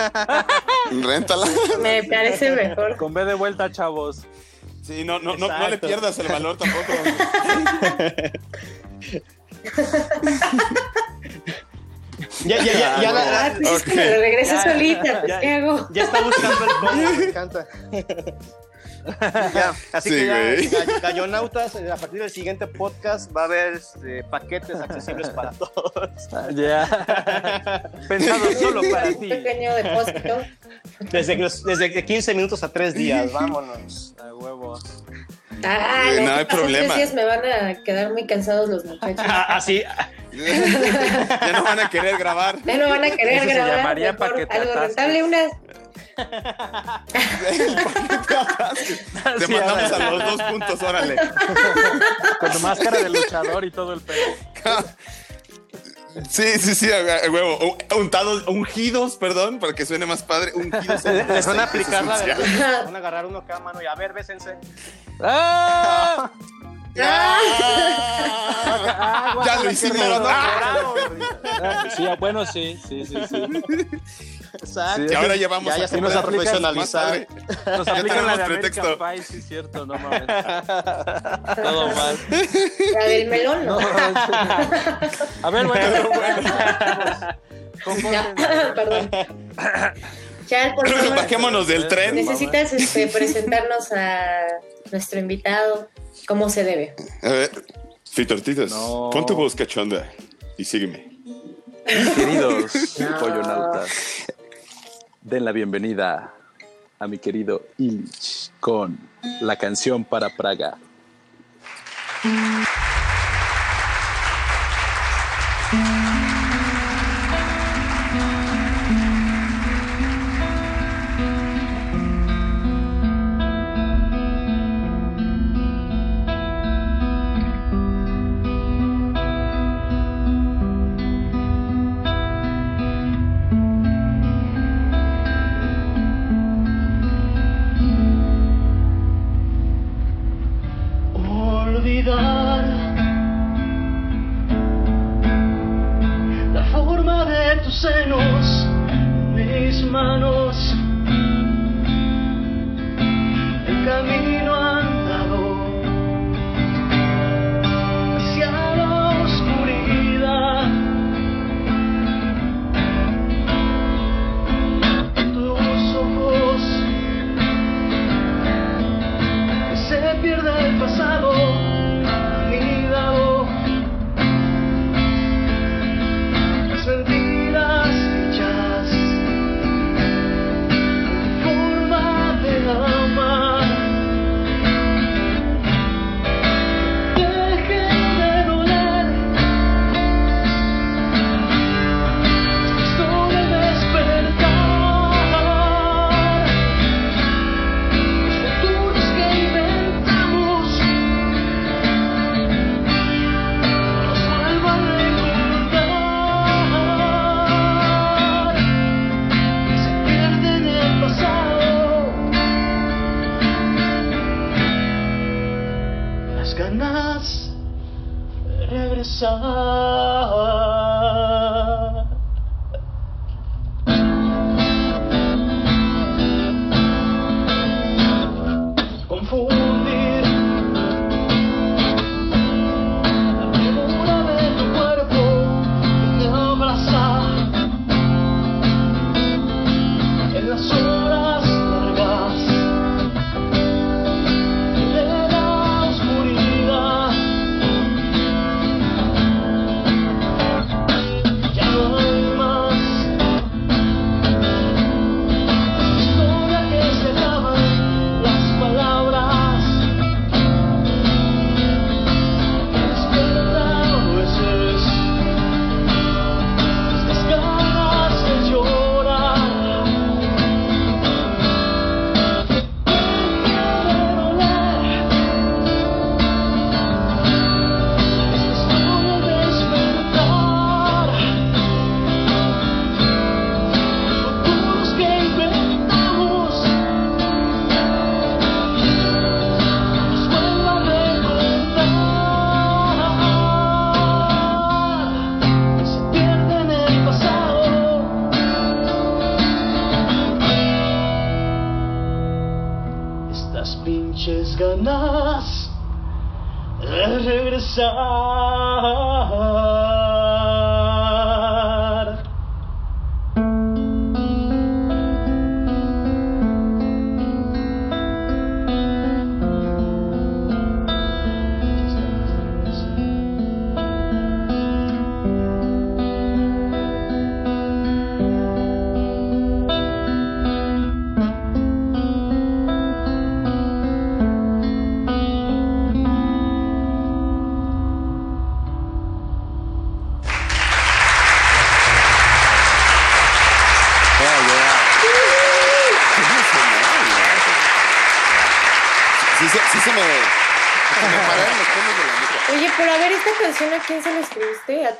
Réntala. Me parece mejor. Con B de vuelta, chavos. Sí, no, no, no, no le pierdas el valor tampoco. Ya, ya, ya, ya, la- Ah, pues es que ok. me lo regreso Ya, solita, pues, ya. ¿qué hago? ya está buscando el cómo, me encanta. Ya, así Sí, que ya, gallonautas, eh, a partir del siguiente podcast va a haber este, paquetes accesibles para todos. Ah, Ya. Pensado solo para Un ti. pequeño depósito. Desde, los- desde 15 minutos a 3 días, vámonos. A huevo. Ah, no, no hay problema. días me van a quedar muy cansados los muchachos. Ah, Así, ya no van a querer grabar. Ya no van a querer Eso se grabar. llamaría mejor paquete algo rentable, unas Te Sí, mandamos a los dos puntos, órale. Con tu máscara de luchador y todo el pelo. Sí, sí, sí, huevo. Un- Untados, ungidos, perdón, para que suene más padre. Ungidos. en les van a aplicar la de esencial. van a agarrar uno cada mano y a ver, bésense. ¡Ah! Ah, ya lo hicimos. Ah, Sí, bueno, sí, sí, sí, sí. Exacto. Y ahora ya vamos Ya, ya a se nos profesionalizar. Nos Ya aplican la de pretexto. Pie, sí, cierto, no mames. Todo mal. la del melón, ¿no? No, a ver, bueno, ¿cómo- Ya, perdón. Chal, por favor. Bajémonos del tren. Necesitas este, presentarnos a nuestro invitado como se debe. A ver, Fitortitas, No. pon tu voz cachonda y sígueme. Queridos No. pollonautas, den la bienvenida a mi querido Illich con la canción para Praga.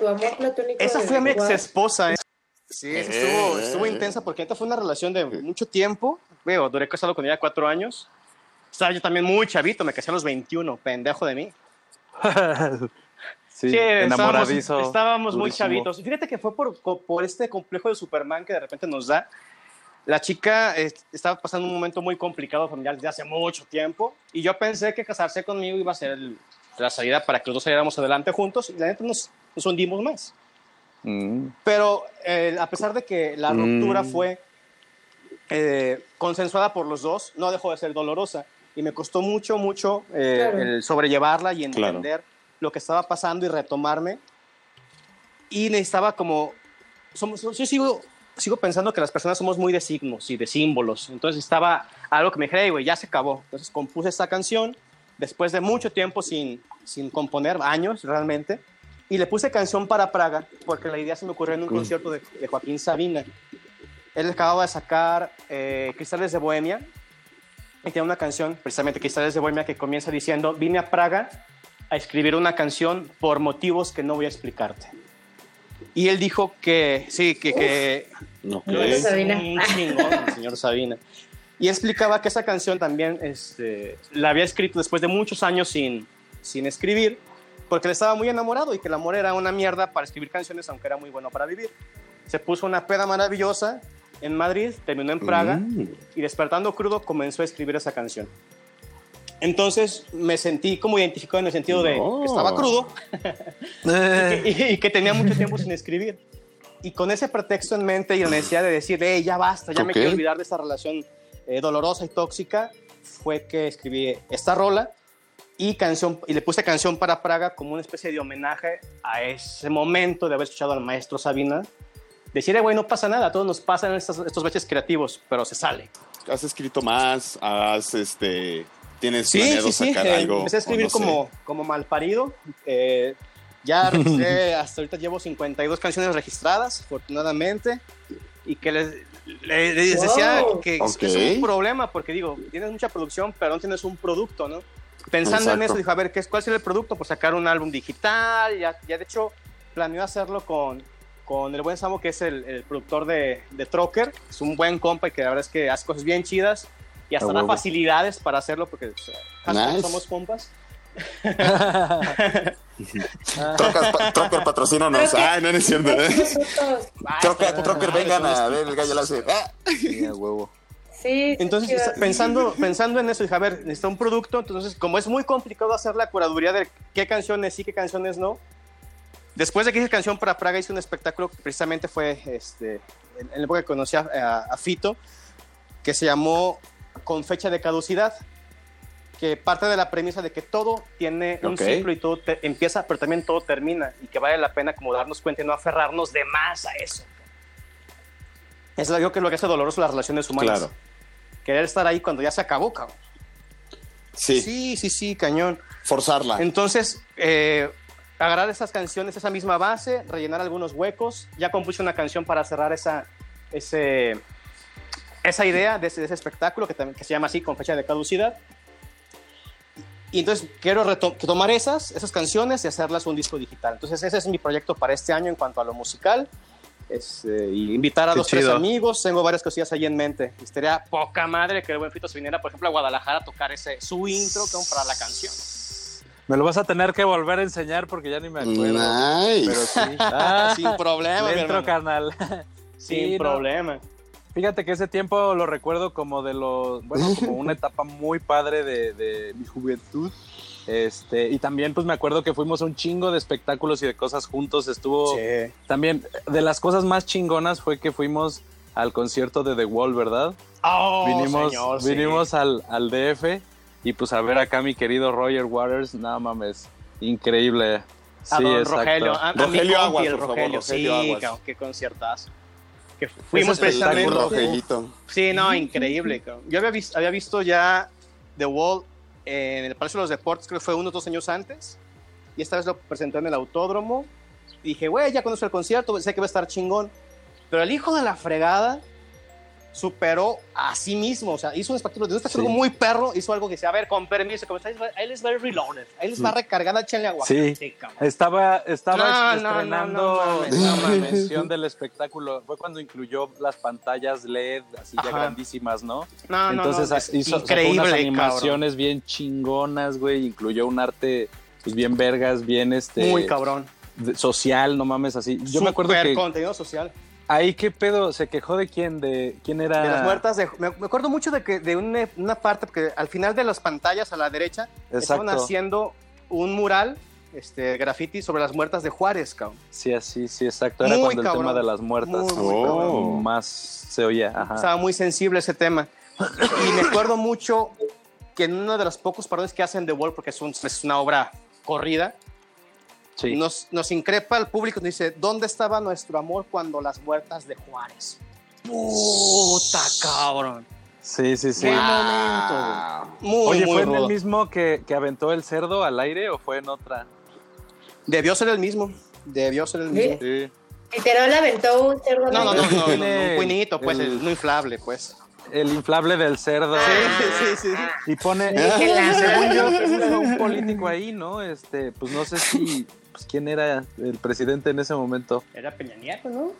Amor platónico? Esa fue a mi ex esposa. ¿eh? Sí, esa estuvo, Eh. estuvo intensa porque esta fue una relación de mucho tiempo. Veo, duré casado con ella cuatro años. Estaba yo también muy chavito, me casé a los 21, pendejo de mí. sí, Sí, enamoradizo. Estábamos, estábamos muy chavitos. Fíjate que fue por, por este complejo de Superman que de repente nos da. La chica eh, estaba pasando un momento muy complicado familiar desde hace mucho tiempo y yo pensé que casarse conmigo iba a ser el- la salida para que los dos saliéramos adelante juntos y la neta nos, nos hundimos más. Mm. Pero eh, a pesar de que la Mm. ruptura fue eh, consensuada por los dos, no dejó de ser dolorosa. Y me costó mucho, mucho eh, Claro. el sobrellevarla y Claro. entender lo que estaba pasando y retomarme. Y necesitaba como... Somos, yo sigo, sigo pensando que las personas somos muy de signos y de símbolos. Entonces estaba algo que me dije, "Hey, güey, ya se acabó. Entonces compuse esta canción después de mucho tiempo sin, sin componer, años realmente. Y le puse canción para Praga porque la idea se me ocurrió en un concierto de, de Joaquín Sabina. Él acababa de sacar eh, Cristales de Bohemia y tiene una canción, precisamente Cristales de Bohemia, que comienza diciendo, vine a Praga a escribir una canción por motivos que no voy a explicarte. Y él dijo que, sí, que, que Ok. Bueno, es Sabina. un chingón, el señor Sabina. Y explicaba que esa canción también este, la había escrito después de muchos años sin, sin escribir, porque le estaba muy enamorado y que el amor era una mierda para escribir canciones, aunque era muy bueno para vivir. Se puso una peda maravillosa en Madrid, terminó en Praga Mm. y despertando crudo comenzó a escribir esa canción. Entonces me sentí como identificado en el sentido de No. que estaba crudo Eh, y, y que tenía mucho tiempo sin escribir. Y con ese pretexto en mente y la necesidad de decir, hey, ya basta, ya me Ok. quiero olvidar de esta relación eh, dolorosa y tóxica, fue que escribí esta rola y, canción, y le puse canción para Praga como una especie de homenaje a ese momento de haber escuchado al maestro Sabina. Decir, "Eh, güey, no pasa nada, a todos nos pasan estos, estos baches creativos, pero se sale. ¿Has escrito más? ¿Has, este, tienes Sí, planeado sí, sí. sacar eh, algo? empecé a escribir no sé. como, como malparido. Eh, ya registré, hasta ahorita llevo 52 canciones registradas, afortunadamente. Y que les, le- les decía Wow. que, es- que es un problema, porque digo, tienes mucha producción, pero no tienes un producto, ¿no? Pensando en Exacto. eso, dijo, a ver, ¿qué es, ¿cuál será el producto? Pues sacar un álbum digital. Ya, ya de hecho, planeó hacerlo con, con el buen Samo, que es el, el productor de, de Trocker. Es un buen compa y que la verdad es que hace cosas bien chidas. Y hasta da facilidades para hacerlo, porque o sea, hashtag Nice. somos compas. Trocas, pa- Trocker, patrocínanos. Ay, no, no es cierto. ¿eh? Trocker, Trocker, vengan a ver el gallo láser. Ah. huevo. Sí. sí, Entonces, sí, está- sí. pensando, pensando en eso, dije, a ver, necesita un producto. Entonces, como es muy complicado hacer la curaduría de qué canciones sí, qué canciones no, después de que hice canción para Praga, hice un espectáculo que precisamente fue este, en, en la época que conocí a, a- a Fito, que se llamó Con fecha de caducidad, que parte de la premisa de que todo tiene un Ok. ciclo y todo te- empieza, pero también todo termina, y que vale la pena como darnos cuenta y no aferrarnos de más a eso. Es lo que lo que hace doloroso las relaciones humanas Claro. Querer estar ahí cuando ya se acabó, cabrón. Sí, Sí, sí, sí, cañón. forzarla. Entonces, eh, agarrar esas canciones, esa misma base, rellenar algunos huecos. Ya compuse una canción para cerrar esa, ese, esa idea de ese, de ese espectáculo que, también, que se llama así, con fecha de caducidad. Y entonces quiero tomar esas, esas canciones y hacerlas un disco digital. Entonces ese es mi proyecto para este año en cuanto a lo musical. Es, eh, y invitar a Qué dos, tres chido. amigos. Tengo varias cosillas ahí en mente. Estaría poca madre que el buen Fito se viniera, por ejemplo, a Guadalajara a tocar ese, su intro como para la canción. Me lo vas a tener que volver a enseñar porque ya ni me acuerdo. Pero Nice. sí. Ah, Sin problema, mi le entro, hermano. carnal. Sin Sí, no. problema. Fíjate que ese tiempo lo recuerdo como de los, bueno, como una etapa muy padre de, de mi juventud. Este, y también pues me acuerdo que fuimos a un chingo de espectáculos y de cosas juntos. Estuvo Sí. también de las cosas más chingonas fue que fuimos al concierto de The Wall, ¿verdad? Oh, vinimos señor, sí. vinimos al, al DF y pues a ver acá a mi querido Roger Waters, nada mames, increíble. A Sí, don exacto. Rogelio, a, a mi Rogelio compi, Aguas, el por favor, Rogelio. Rogelio sí, Aguas. cabrón, qué conciertazo. Que fuimos precisamente. Rogelito. Sí, no, increíble. cabrón. Yo había visto, había visto ya The Wall en el Palacio de los Deportes, creo que fue unos dos años antes. Y esta vez lo presentó en el autódromo. Dije, güey, ya conozco el concierto, sé que va a estar chingón. Pero el hijo de la fregada superó a sí mismo. O sea, hizo un espectáculo, de un espectáculo Sí. muy perro. Hizo algo que decía, a ver, con permiso, como está, ahí les va el reloaded. Ahí les va recargada, échenle agua. Sí. Estaba, estaba No, no, estrenando no, no mames, mames. dimensión del espectáculo. Fue cuando incluyó las pantallas LED, así ya Ajá. grandísimas, ¿no? No, no, Entonces no, ah, hizo increíble, unas cabrón. animaciones bien chingonas, güey. Incluyó un arte pues, bien vergas, bien este Muy cabrón. social, no mames, así. Yo me acuerdo que contenido social. Ahí qué pedo, se quejó de quién, de quién era. De las muertas, de- me, me acuerdo mucho de que de una, una parte, porque al final de las pantallas a la derecha estaban haciendo un mural, este, graffiti sobre las muertas de Juárez, cabrón. Sí, así, sí, exacto. Era Muy cuando el tema de las muertas Muy, muy Oh. cabrón. más se oía. Ajá. Estaba muy sensible ese tema. Y me acuerdo mucho que en uno de los pocos parones que hacen The Wall, porque es, un- es una obra corrida, sí. nos, nos increpa al público, nos dice, ¿dónde estaba nuestro amor cuando las muertas de Juárez? Puta cabrón. sí, sí, sí. Qué Wow. momento. Muy, Oye, muy ¿fue en el mismo que, que aventó el cerdo al aire o fue en otra? Debió ser el mismo. Debió ser el Sí. mismo. Sí. Literal aventó un cerdo. No, no, no, no, no, un puñito, pues, el- el, no inflable, pues. El inflable del cerdo. sí, sí. Y pone, según yo, un político ahí, ¿no? Este, pues no sé si, pues, quién era el presidente en ese momento. Era Peña Nieto, ¿no?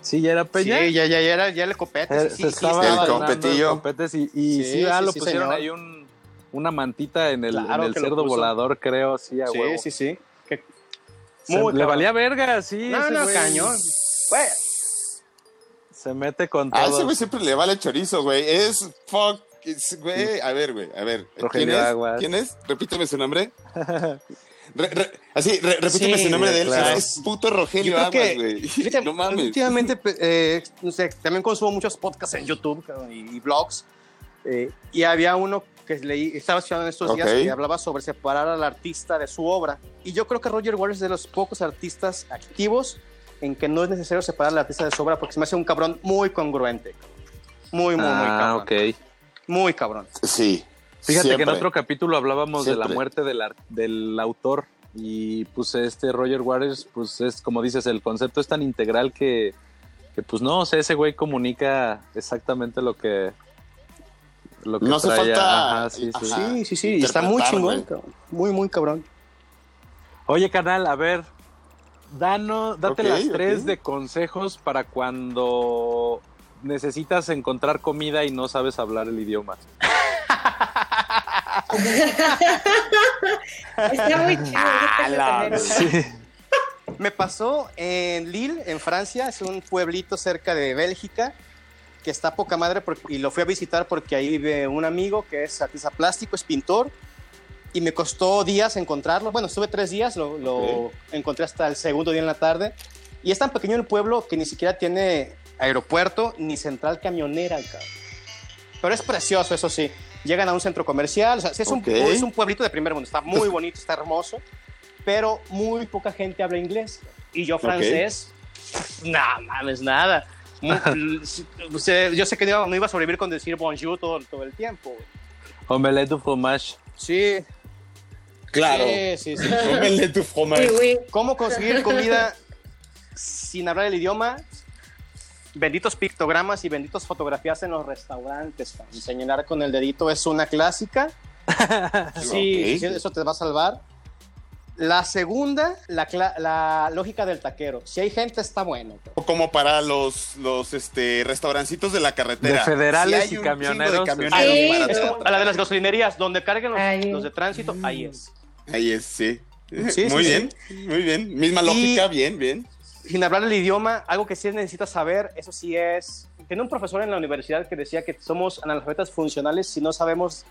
Sí, ya era Peña. Sí, ya, ya, ya era ya el copete. Sí, se sí, estaba el dando competillo. y, y Sí, sí, ah, sí, lo sí, pusieron señor. ahí un, una mantita en el, Claro en el que lo cerdo volador, creo, sí, a sí, huevo. sí, sí. Que- Se- Muy le cabrón. valía verga, sí. No, ese no, güey cañón. Güey, Se mete con A ese todo. güey siempre le vale chorizo, güey. Es fuck. güey, a ver, güey, a ver. ¿Quién es? ¿Quién es? Repíteme su nombre. Re- re- así, re- repíteme Sí, su nombre de él. claro. Es puto Rogelio Yo creo Aguas, güey. Fíjate, No mames. Últimamente, eh, no sé, también consumo muchos podcasts en YouTube y, y blogs. eh, y había uno que leí, estaba estudiando en estos días Ok. que hablaba sobre separar al artista de su obra. Y yo creo que Roger Waters es de los pocos artistas activos en que no es necesario separar al artista de su obra porque se me hace un cabrón muy congruente. Muy, muy, muy ah, cabrón. ok. Muy cabrón. Sí. Fíjate que en otro capítulo hablábamos de la muerte del, del autor y pues este Roger Waters, pues es como dices, el concepto es tan integral que, que, pues no, o sea, ese güey comunica exactamente lo que... Lo que No hace falta- Ajá, sí, sí. Ajá. Sí, sí, sí. y Está muy chingón. cabrón. Muy, muy cabrón. Oye, canal, a ver, danos, date las tres de consejos para cuando necesitas encontrar comida y no sabes hablar el idioma. Está muy chido. tener una. Me pasó en Lille, en Francia, es un pueblito cerca de Bélgica, que está poca madre, porque- y lo fui a visitar porque ahí vive un amigo que es artista plástico, es pintor, y me costó días encontrarlo. Bueno, estuve tres días, lo, lo Ok. encontré hasta el segundo día en la tarde, y es tan pequeño el pueblo que ni siquiera tiene aeropuerto ni central camionera, cabrón. Pero es precioso, eso sí. Llegan a un centro comercial, o sea, es, Ok. un, es un pueblito de primer mundo, está muy bonito, está hermoso, pero muy poca gente habla inglés. Y yo francés, no mames, nada. O sea, yo sé que no iba, no iba a sobrevivir con decir bonjour todo, todo el tiempo. Omelette du fromage. Sí, Claro. sí, sí, sí. Tómenle tu fromage. ¿Cómo conseguir comida sin hablar el idioma? Benditos pictogramas y benditos fotografías en los restaurantes. Señalar con el dedito es una clásica. Sí, Ok. sí, eso te va a salvar. La segunda, la, la lógica del taquero. Si hay gente, está bueno. Como para los, los este, restaurancitos de la carretera. De federales Si hay y un camioneros, de camioneros Sí. Es como la de las gasolinerías, donde carguen los, Ahí. los de tránsito, ahí es. Ahí es, sí. Sí, muy sí, bien, muy bien. Misma lógica, bien, bien. Sin hablar el idioma, algo que sí necesitas saber, eso sí es... Tenía un profesor en la universidad que decía que somos analfabetas funcionales si no sabemos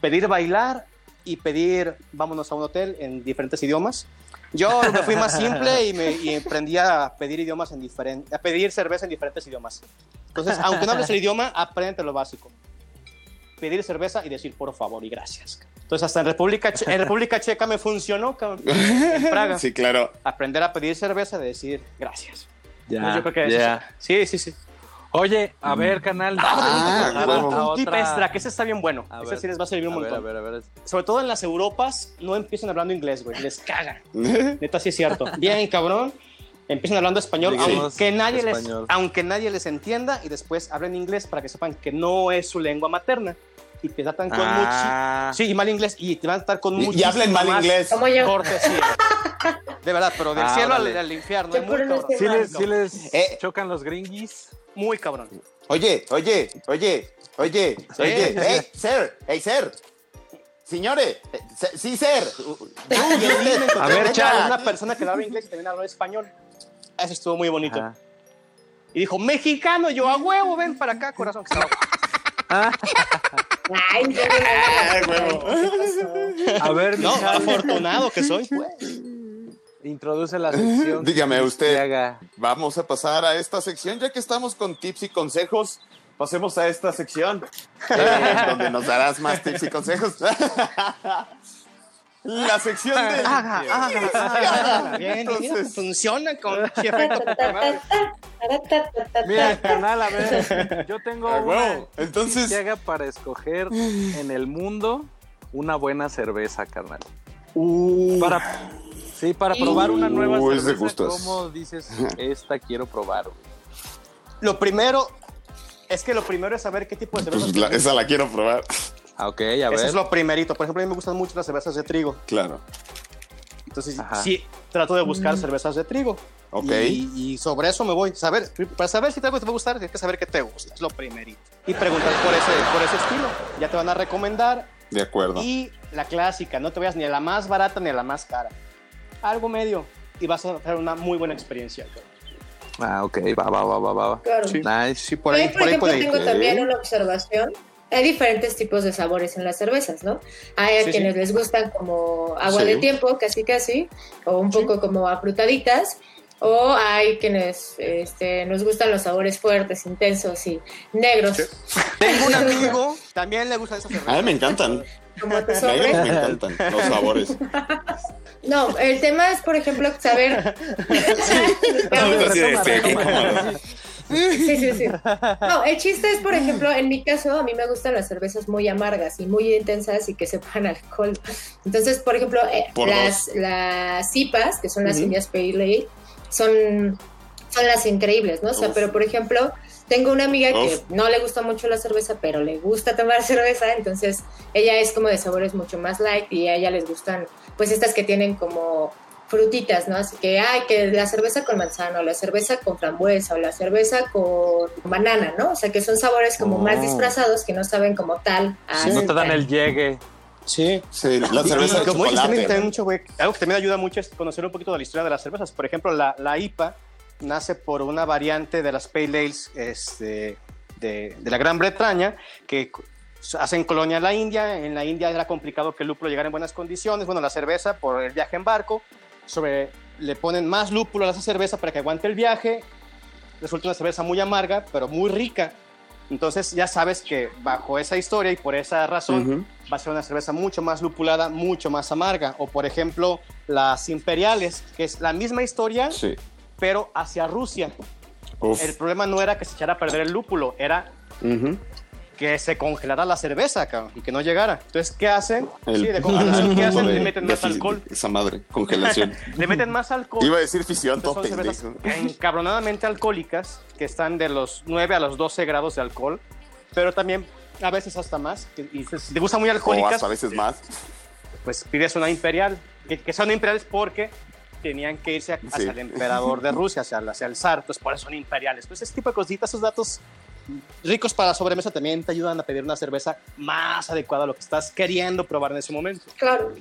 pedir bailar y pedir vámonos a un hotel en diferentes idiomas. Yo me fui más simple y, me, y aprendí a pedir idiomas en diferentes, a pedir cerveza en diferentes idiomas. Entonces, aunque no hables el idioma, aprende lo básico. Pedir cerveza y decir por favor y gracias. Entonces, hasta en República, Che- en República Checa me funcionó, cabrón. en Praga. Sí, claro. Aprender a pedir cerveza y decir gracias. Ya, Yo creo que ya. sí, sí, sí. Oye, a ver, canal. Ah, a- huevo. a Un tip extra, que ese está bien bueno. A ese ver, sí les va a servir un a ver, montón. a ver, a ver. Sobre todo en las Europas, no empiezan hablando inglés, güey. Les caga. Neta, sí es cierto. Bien, cabrón. Empiezan hablando español, Digamos aunque nadie, les, español. aunque nadie les entienda, y después hablen inglés para que sepan que no es su lengua materna. Y te tratan con Ah. mucho. Sí, y mal inglés. Y te van a estar con mucho. y hablen mal inglés. Como yo. Cortesía. De verdad, pero del Ah, cielo al, órale. al infierno. Muy cabrón. ¿Sí les, sí les Eh. chocan los gringuis? Muy cabrón. Oye, oye, oye, oye, oye, hey, sir, hey, sir. Signore, eh, sí, ahí me encontré A ver, Chal. una persona que habla inglés y también habla español. Eso estuvo muy bonito. Ajá. Y dijo, mexicano, yo a huevo, ven para acá, corazón. que estaba- Ay, no, no, no, Ay, no, huevo. ¿qué pasó? A ver, No, afortunado que soy, pues. introduce la sección. Dígame usted. haga. Vamos a pasar a esta sección, ya que estamos con tips y consejos. Pasemos a esta sección, eh, donde nos darás más tips y consejos. La sección de... Bien, mira, Entonces- funciona con. Mira, canal, a ver. Yo tengo Ah, una huevo. Entonces- que haga para escoger en el mundo una buena cerveza, carnal. Para, sí, para probar una nueva Uh, es de cerveza, gustos. ¿cómo dices, esta quiero probar? güey? Lo primero, es que lo primero es saber qué tipo de cerveza. Pues la- esa la quiero probar. Ah, ok, a Eso ver. es lo primerito. Por ejemplo, a mí me gustan mucho las cervezas de trigo. Claro. Entonces, Ajá. sí, trato de buscar cervezas de trigo. Ok. Y, y sobre eso me voy. Saber, para saber si te va a gustar, tienes que saber qué te gusta. Es lo primerito. Y preguntar por ese, por ese estilo. Ya te van a recomendar. De acuerdo. Y la clásica, no te vayas ni a la más barata ni a la más cara. Algo medio. Y vas a tener una muy buena experiencia. Ah, ok, va, va, va, va, va. Claro. Sí. Nice. Sí, por ahí, por por ahí ejemplo, puede ir. tengo también una observación. Hay diferentes tipos de sabores en las cervezas, ¿no? Hay a Sí, quienes sí. les gustan como agua Sí. de tiempo, casi casi, o un poco como afrutaditas, o hay quienes este, nos gustan los sabores fuertes, intensos y negros. Tengo un amigo, también le gusta esa cerveza. A mí me encantan. Como hombres. me encantan los sabores. No, el tema es, por ejemplo, saber. Sí, sí, sí. No, el chiste es, por ejemplo, en mi caso, a mí me gustan las cervezas muy amargas y muy intensas y que sepan alcohol. Entonces, por ejemplo, eh, Por las, las IPAs, que son las Ujú. Indias Pale Ale, son, son las increíbles, ¿no? O sea, Uf. pero por ejemplo, tengo una amiga que no le gusta mucho la cerveza, pero le gusta tomar cerveza, entonces ella es como de sabores mucho más light y a ella les gustan, pues estas que tienen como frutitas, ¿no? Así que, ay, que la cerveza con manzana, o la cerveza con frambuesa, o la cerveza con banana, ¿no? O sea, que son sabores como Oh. más disfrazados que no saben como tal. a No te dan el llegue. Sí. Sí, la cerveza de Y como dices, también, mucho, algo que también ayuda mucho es conocer un poquito de la historia de las cervezas. Por ejemplo, la, la IPA nace por una variante de las Pale Ales este, de, de la Gran Bretaña que hacen colonia a la India. En la India era complicado que el lúpulo llegara en buenas condiciones. Bueno, la cerveza por el viaje en barco, sobre, le ponen más lúpulo a esa cerveza para que aguante el viaje. Resulta una cerveza muy amarga, pero muy rica. Entonces ya sabes que bajo esa historia y por esa razón Ujú. va a ser una cerveza mucho más lupulada, mucho más amarga. O por ejemplo, las imperiales, que es la misma historia, Sí. pero hacia Rusia. Uf. El problema no era que se echara a perder el lúpulo, era. Que se congelara la cerveza, cabrón, y que no llegara. Entonces, ¿qué hacen? El- sí, de congelación, ¿qué hacen? Le meten más alcohol. Esa madre, congelación. Le meten más alcohol. Iba a decir fisión, todo pendejo. encabronadamente alcohólicas, que están de los 9 a los 12 grados de alcohol, pero también a veces hasta más. Y si te gustan muy O alcohólicas, hasta a veces más. pues pides una imperial. Que, que son imperiales porque tenían que irse hacia Sí. el emperador de Rusia, hacia, el- hacia el zar, entonces por eso son imperiales. Pues ese tipo de cositas, esos datos ricos para la sobremesa también te ayudan a pedir una cerveza más adecuada a lo que estás queriendo probar en ese momento. Claro.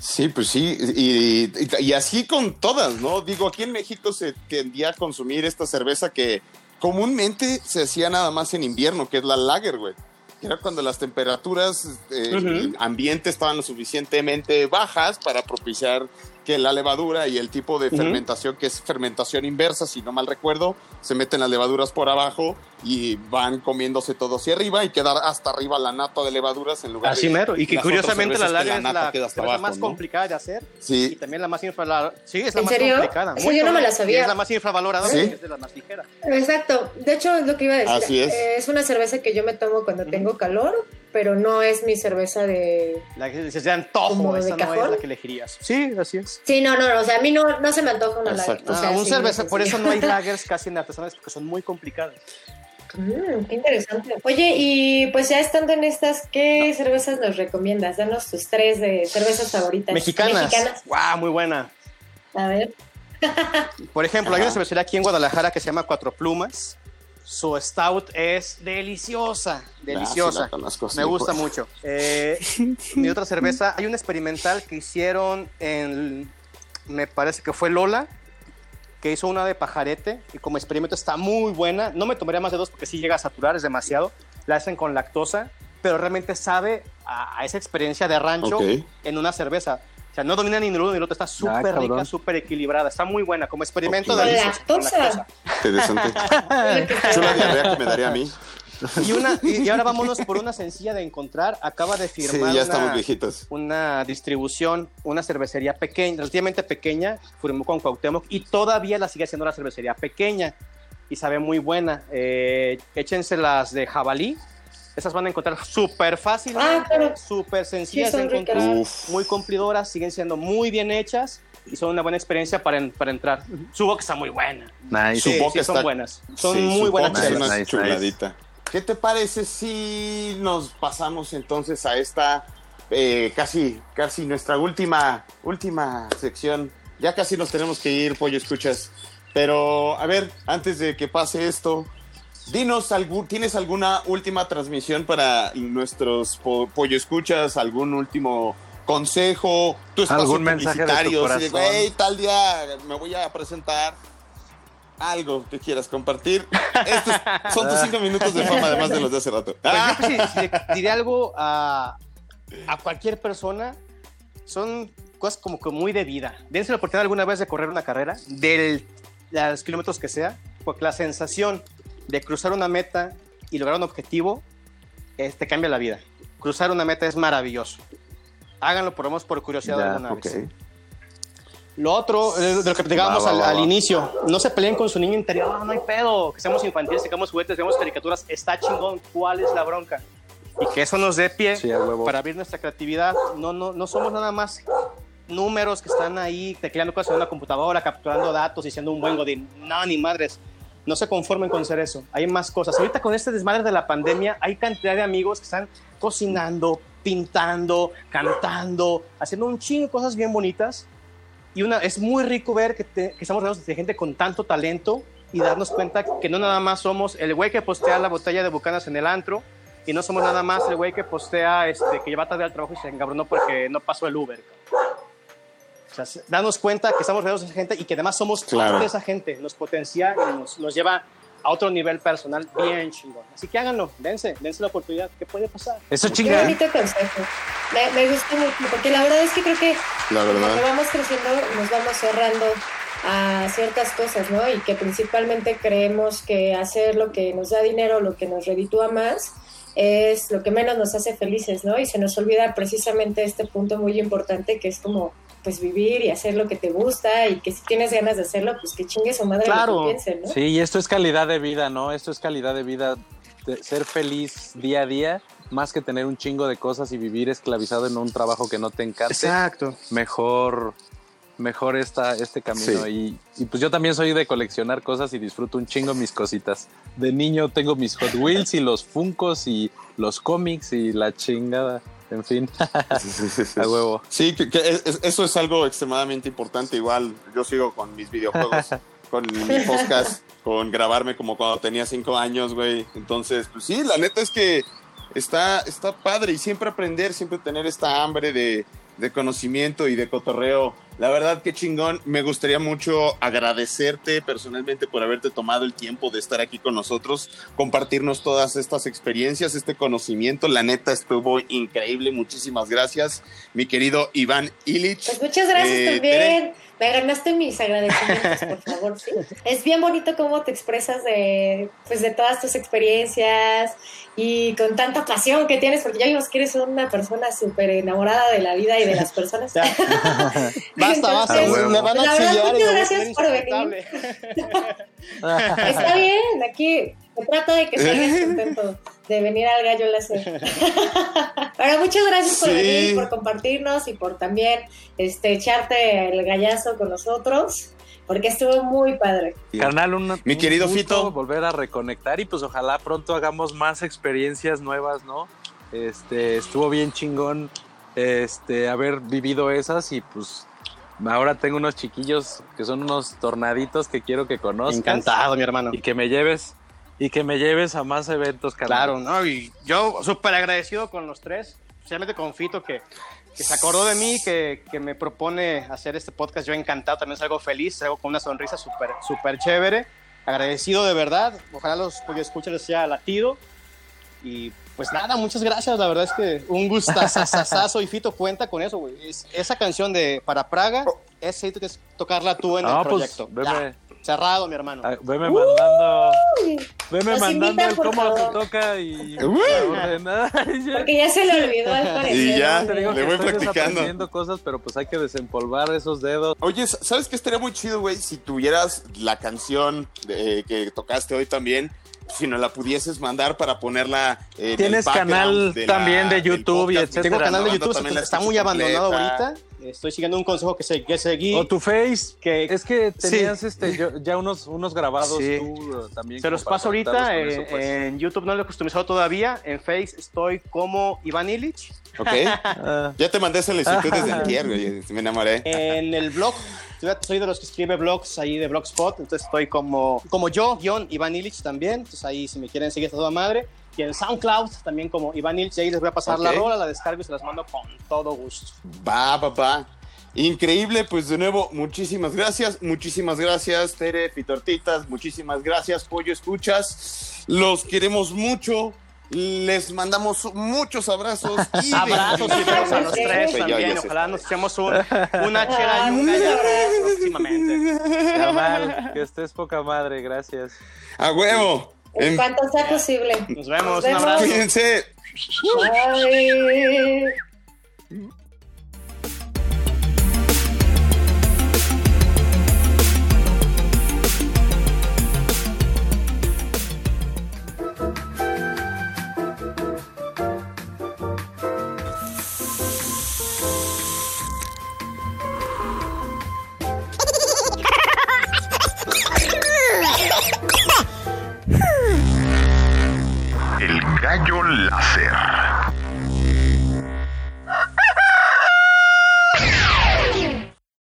Sí, pues sí, y, y- y así con todas, ¿no? Digo, aquí en México se tendía a consumir esta cerveza que comúnmente se hacía nada más en invierno, que es la lager, güey. que era cuando las temperaturas eh, ambiente estaban lo suficientemente bajas para propiciar que la levadura y el tipo de fermentación, que es fermentación inversa, si no mal recuerdo, se meten las levaduras por abajo y van comiéndose todo hacia arriba y quedar hasta arriba la nata de levaduras en lugar Así de mero. Y que curiosamente la lager es la abajo, más ¿no? complicada de hacer y Sí, también la más infravalorada. Sí, es la ¿En más serio? complicada. Eso yo no me la sabía. Y es la más infravalorada ¿Sí? es de las más ligeras. Exacto, de hecho es lo que iba a decir. Así es. Eh, es una cerveza que yo me tomo cuando tengo calor, pero no es mi cerveza de... La que de antojo, ¿Como de esa no cajón? es la que elegirías. Sí, así es. Sí, no, no, no, o sea, a mí no, no se me antoja una lager. Exacto. O sea, Ah, un sí, cerveza, por eso no hay lagers casi en artesanales porque son muy complicadas. Mm, qué interesante. Oye, y pues ya estando en estas, ¿qué cervezas nos recomiendas? Danos tus tres de cervezas favoritas. Mexicanas. Mexicanas. Wow, muy buena. A ver. Por ejemplo, hay Ajá. una cervecería aquí en Guadalajara que se llama Cuatro Plumas. Su stout es deliciosa, Ah, deliciosa. sí la conozco, sí, Me gusta pues. mucho. Eh, mi otra cerveza, hay un experimental que hicieron en, me parece que fue Lola, que hizo una de pajarete y como experimento está muy buena. No me tomaría más de dos porque sí llega a saturar, es demasiado. La hacen con lactosa, pero realmente sabe a, a esa experiencia de rancho en una cerveza. Sea, no domina ni el uno ni el otro, está súper rica, súper equilibrada, está muy buena. Como experimento Ok. de lactosa. Interesante. Chula diarrea que me daría a mí. Y, una, ahora vámonos por una sencilla de encontrar. Acaba de Sí, firmar una, viejitos. una distribución, una cervecería pequeña, relativamente pequeña, firmó con Cuauhtémoc y todavía la sigue haciendo la cervecería pequeña y sabe muy buena. Eh, échense las de jabalí. Esas van a encontrar súper fácilmente, Ah, claro. súper sencillas Sí, de ricas. muy cumplidoras, siguen siendo muy bien hechas y son una buena experiencia para, en- para entrar. Su boca está muy buena. Nice. Su Sí, boca sí, son está- buenas. Son Sí, muy buenas Nice, chuladita. ¿Qué te parece si nos pasamos entonces a esta eh, casi, casi nuestra última, última sección? Ya casi nos tenemos que ir, pollo escuchas. Pero a ver, antes de que pase esto, dinos, algún, ¿tienes alguna última transmisión para nuestros po- pollo escuchas? ¿Algún último consejo? ¿Tu espacio ¿Algún mensaje de tu corazón? "Güey, tal día me voy a presentar algo que quieras compartir. Estos son tus cinco minutos de fama, además de los de hace rato. Pues Ah, yo pues, si, si le diré algo a, a cualquier persona, son cosas como que muy de vida. Dense la oportunidad alguna vez de correr una carrera, de los kilómetros que sea, porque la sensación de cruzar una meta y lograr un objetivo eh, te cambia la vida. Cruzar una meta es maravilloso. Háganlo por lo menos por curiosidad Ya, alguna ok. vez. Lo otro, eh, de lo que platicábamos al, al inicio, no se peleen con su niño interior, no hay pedo, que seamos infantiles, que hagamos juguetes, veamos caricaturas, está chingón, ¿cuál es la bronca? Y que eso nos dé pie Sí, para abrir nuestra creatividad. No, no, no somos nada más números que están ahí tecleando cosas en una computadora, capturando datos y siendo un buen godín. No, ni madres. No se conformen con ser eso. Hay más cosas. Ahorita con este desmadre de la pandemia, hay cantidad de amigos que están cocinando, pintando, cantando, haciendo un chingo de cosas bien bonitas. Y una, es muy rico ver que, te- que estamos rodeados de gente con tanto talento y darnos cuenta que no nada más somos el güey que postea la botella de bucanas en el antro y no somos nada más el güey que postea, este, que lleva tarde al trabajo y se encabronó porque no pasó el Uber. O sea, se- darnos cuenta que estamos rodeados de esa gente y que además somos Claro. parte de esa gente. Nos potencia y nos, nos lleva a otro nivel personal bien chingón. Así que háganlo, dense, dense la oportunidad. ¿Qué puede pasar? Eso Qué chinga. bonito consejo. Me, me gustó mucho, porque la verdad es que creo que la cuando vamos creciendo nos vamos cerrando a ciertas cosas, ¿no? Y que principalmente creemos que hacer lo que nos da dinero, lo que nos reditúa más, es lo que menos nos hace felices, ¿no? Y se nos olvida precisamente este punto muy importante que es como pues vivir y hacer lo que te gusta y que si tienes ganas de hacerlo, pues que chingue su madre lo Claro. que piensen, ¿no? Sí, y esto es calidad de vida, ¿no? Esto es calidad de vida, de ser feliz día a día, más que tener un chingo de cosas y vivir esclavizado en un trabajo que no te encante. Exacto. Mejor, mejor esta, este camino. Y, y pues yo también soy de coleccionar cosas y disfruto un chingo mis cositas. De niño tengo mis Hot Wheels y los Funcos y los cómics y la chingada. En fin, Sí, sí, sí, sí. a huevo. Sí, que, que es- es- eso es algo extremadamente importante. Igual yo sigo con mis videojuegos, con mi podcast, con grabarme como cuando tenía cinco años, güey. Entonces, pues sí, la neta es que está, está padre y siempre aprender, siempre tener esta hambre de, de conocimiento y de cotorreo. La verdad que chingón, me gustaría mucho agradecerte personalmente por haberte tomado el tiempo de estar aquí con nosotros, compartirnos todas estas experiencias, este conocimiento. La neta estuvo increíble, muchísimas gracias, mi querido Iván Illich. Pues muchas gracias Eh, también. Me ganaste mis agradecimientos, por favor, ¿sí? Es bien bonito cómo te expresas de, pues, de todas tus experiencias y con tanta pasión que tienes, porque ya vimos que eres una persona súper enamorada de la vida y de las personas. Basta, basta, Entonces, me van a la verdad, muchas gracias por venir. Está bien, aquí se trata de que salgas contento de venir al gallo láser. Pero muchas gracias por Sí. venir, por compartirnos y por también este, echarte el gallazo con nosotros, porque estuvo muy padre. Carnal, un, Mi un querido gusto Fito. volver a reconectar y pues ojalá pronto hagamos más experiencias nuevas, ¿no? Este, estuvo bien chingón este, haber vivido esas y pues ahora tengo unos chiquillos que son unos tornaditos que quiero que conozcas. Encantado, mi hermano. Y que me lleves y que me lleves a más eventos. Claro, ¿no? Y yo súper agradecido con los tres, especialmente con Fito, que, que se acordó de mí, que, que me propone hacer este podcast. Yo encantado, también salgo feliz, salgo con una sonrisa súper súper chévere. Agradecido de verdad. Ojalá los pues, escuchen les sea latido. Y pues nada, muchas gracias. La verdad es que un gustazazazazo y Fito cuenta con eso, güey. Es- esa canción de Para Praga, es que es tocarla tú en No, el pues proyecto. veme, Ya, cerrado, mi hermano. veme mandando, veme mandando invitan, el cómo se toca y ya. Porque ya se le olvidó al parecer. Y ya, Te digo le que voy estoy practicando. cosas, pero pues hay que desempolvar esos dedos. Oye, ¿sabes qué estaría muy chido, güey? Si tuvieras la canción eh, que tocaste hoy también, si nos la pudieses mandar para ponerla en Tienes el canal de la- también de YouTube y etcétera, Tengo canal de YouTube, también la está muy abandonado completa. ahorita. Estoy siguiendo un consejo que, se, que seguí. O tu face. que Es que Sí. tenías este, yo- ya unos, unos grabados Sí. tú eh, también. Se los paso ahorita. eh, eso, pues. En YouTube no lo he customizado todavía. En Face estoy como Iván Illich. ¿Ok? Ah, Ya te mandé solicitud desde güey. Me enamoré. En el blog, yo soy de los que escribe blogs ahí de Blogspot. Entonces estoy como, como yo, guion Iván Illich también. Entonces ahí si me quieren seguir toda madre. Y en SoundCloud también como Iván Illich. Ahí les voy a pasar la rola, la descargo y se las mando con todo gusto. Va, papá. Increíble, pues de nuevo, muchísimas gracias. Muchísimas gracias, Tere, Fitortitas. Muchísimas gracias, Pollo Escuchas. Los queremos mucho. Les mandamos muchos abrazos. Y Abrazos y besos a los tres también. Ojalá nos echemos un, una chela y un gallo próximamente. que estés poca madre, gracias. A huevo. En En- cuanto sea posible. Nos vemos, Nos un abrazo. Cuídense. Bye.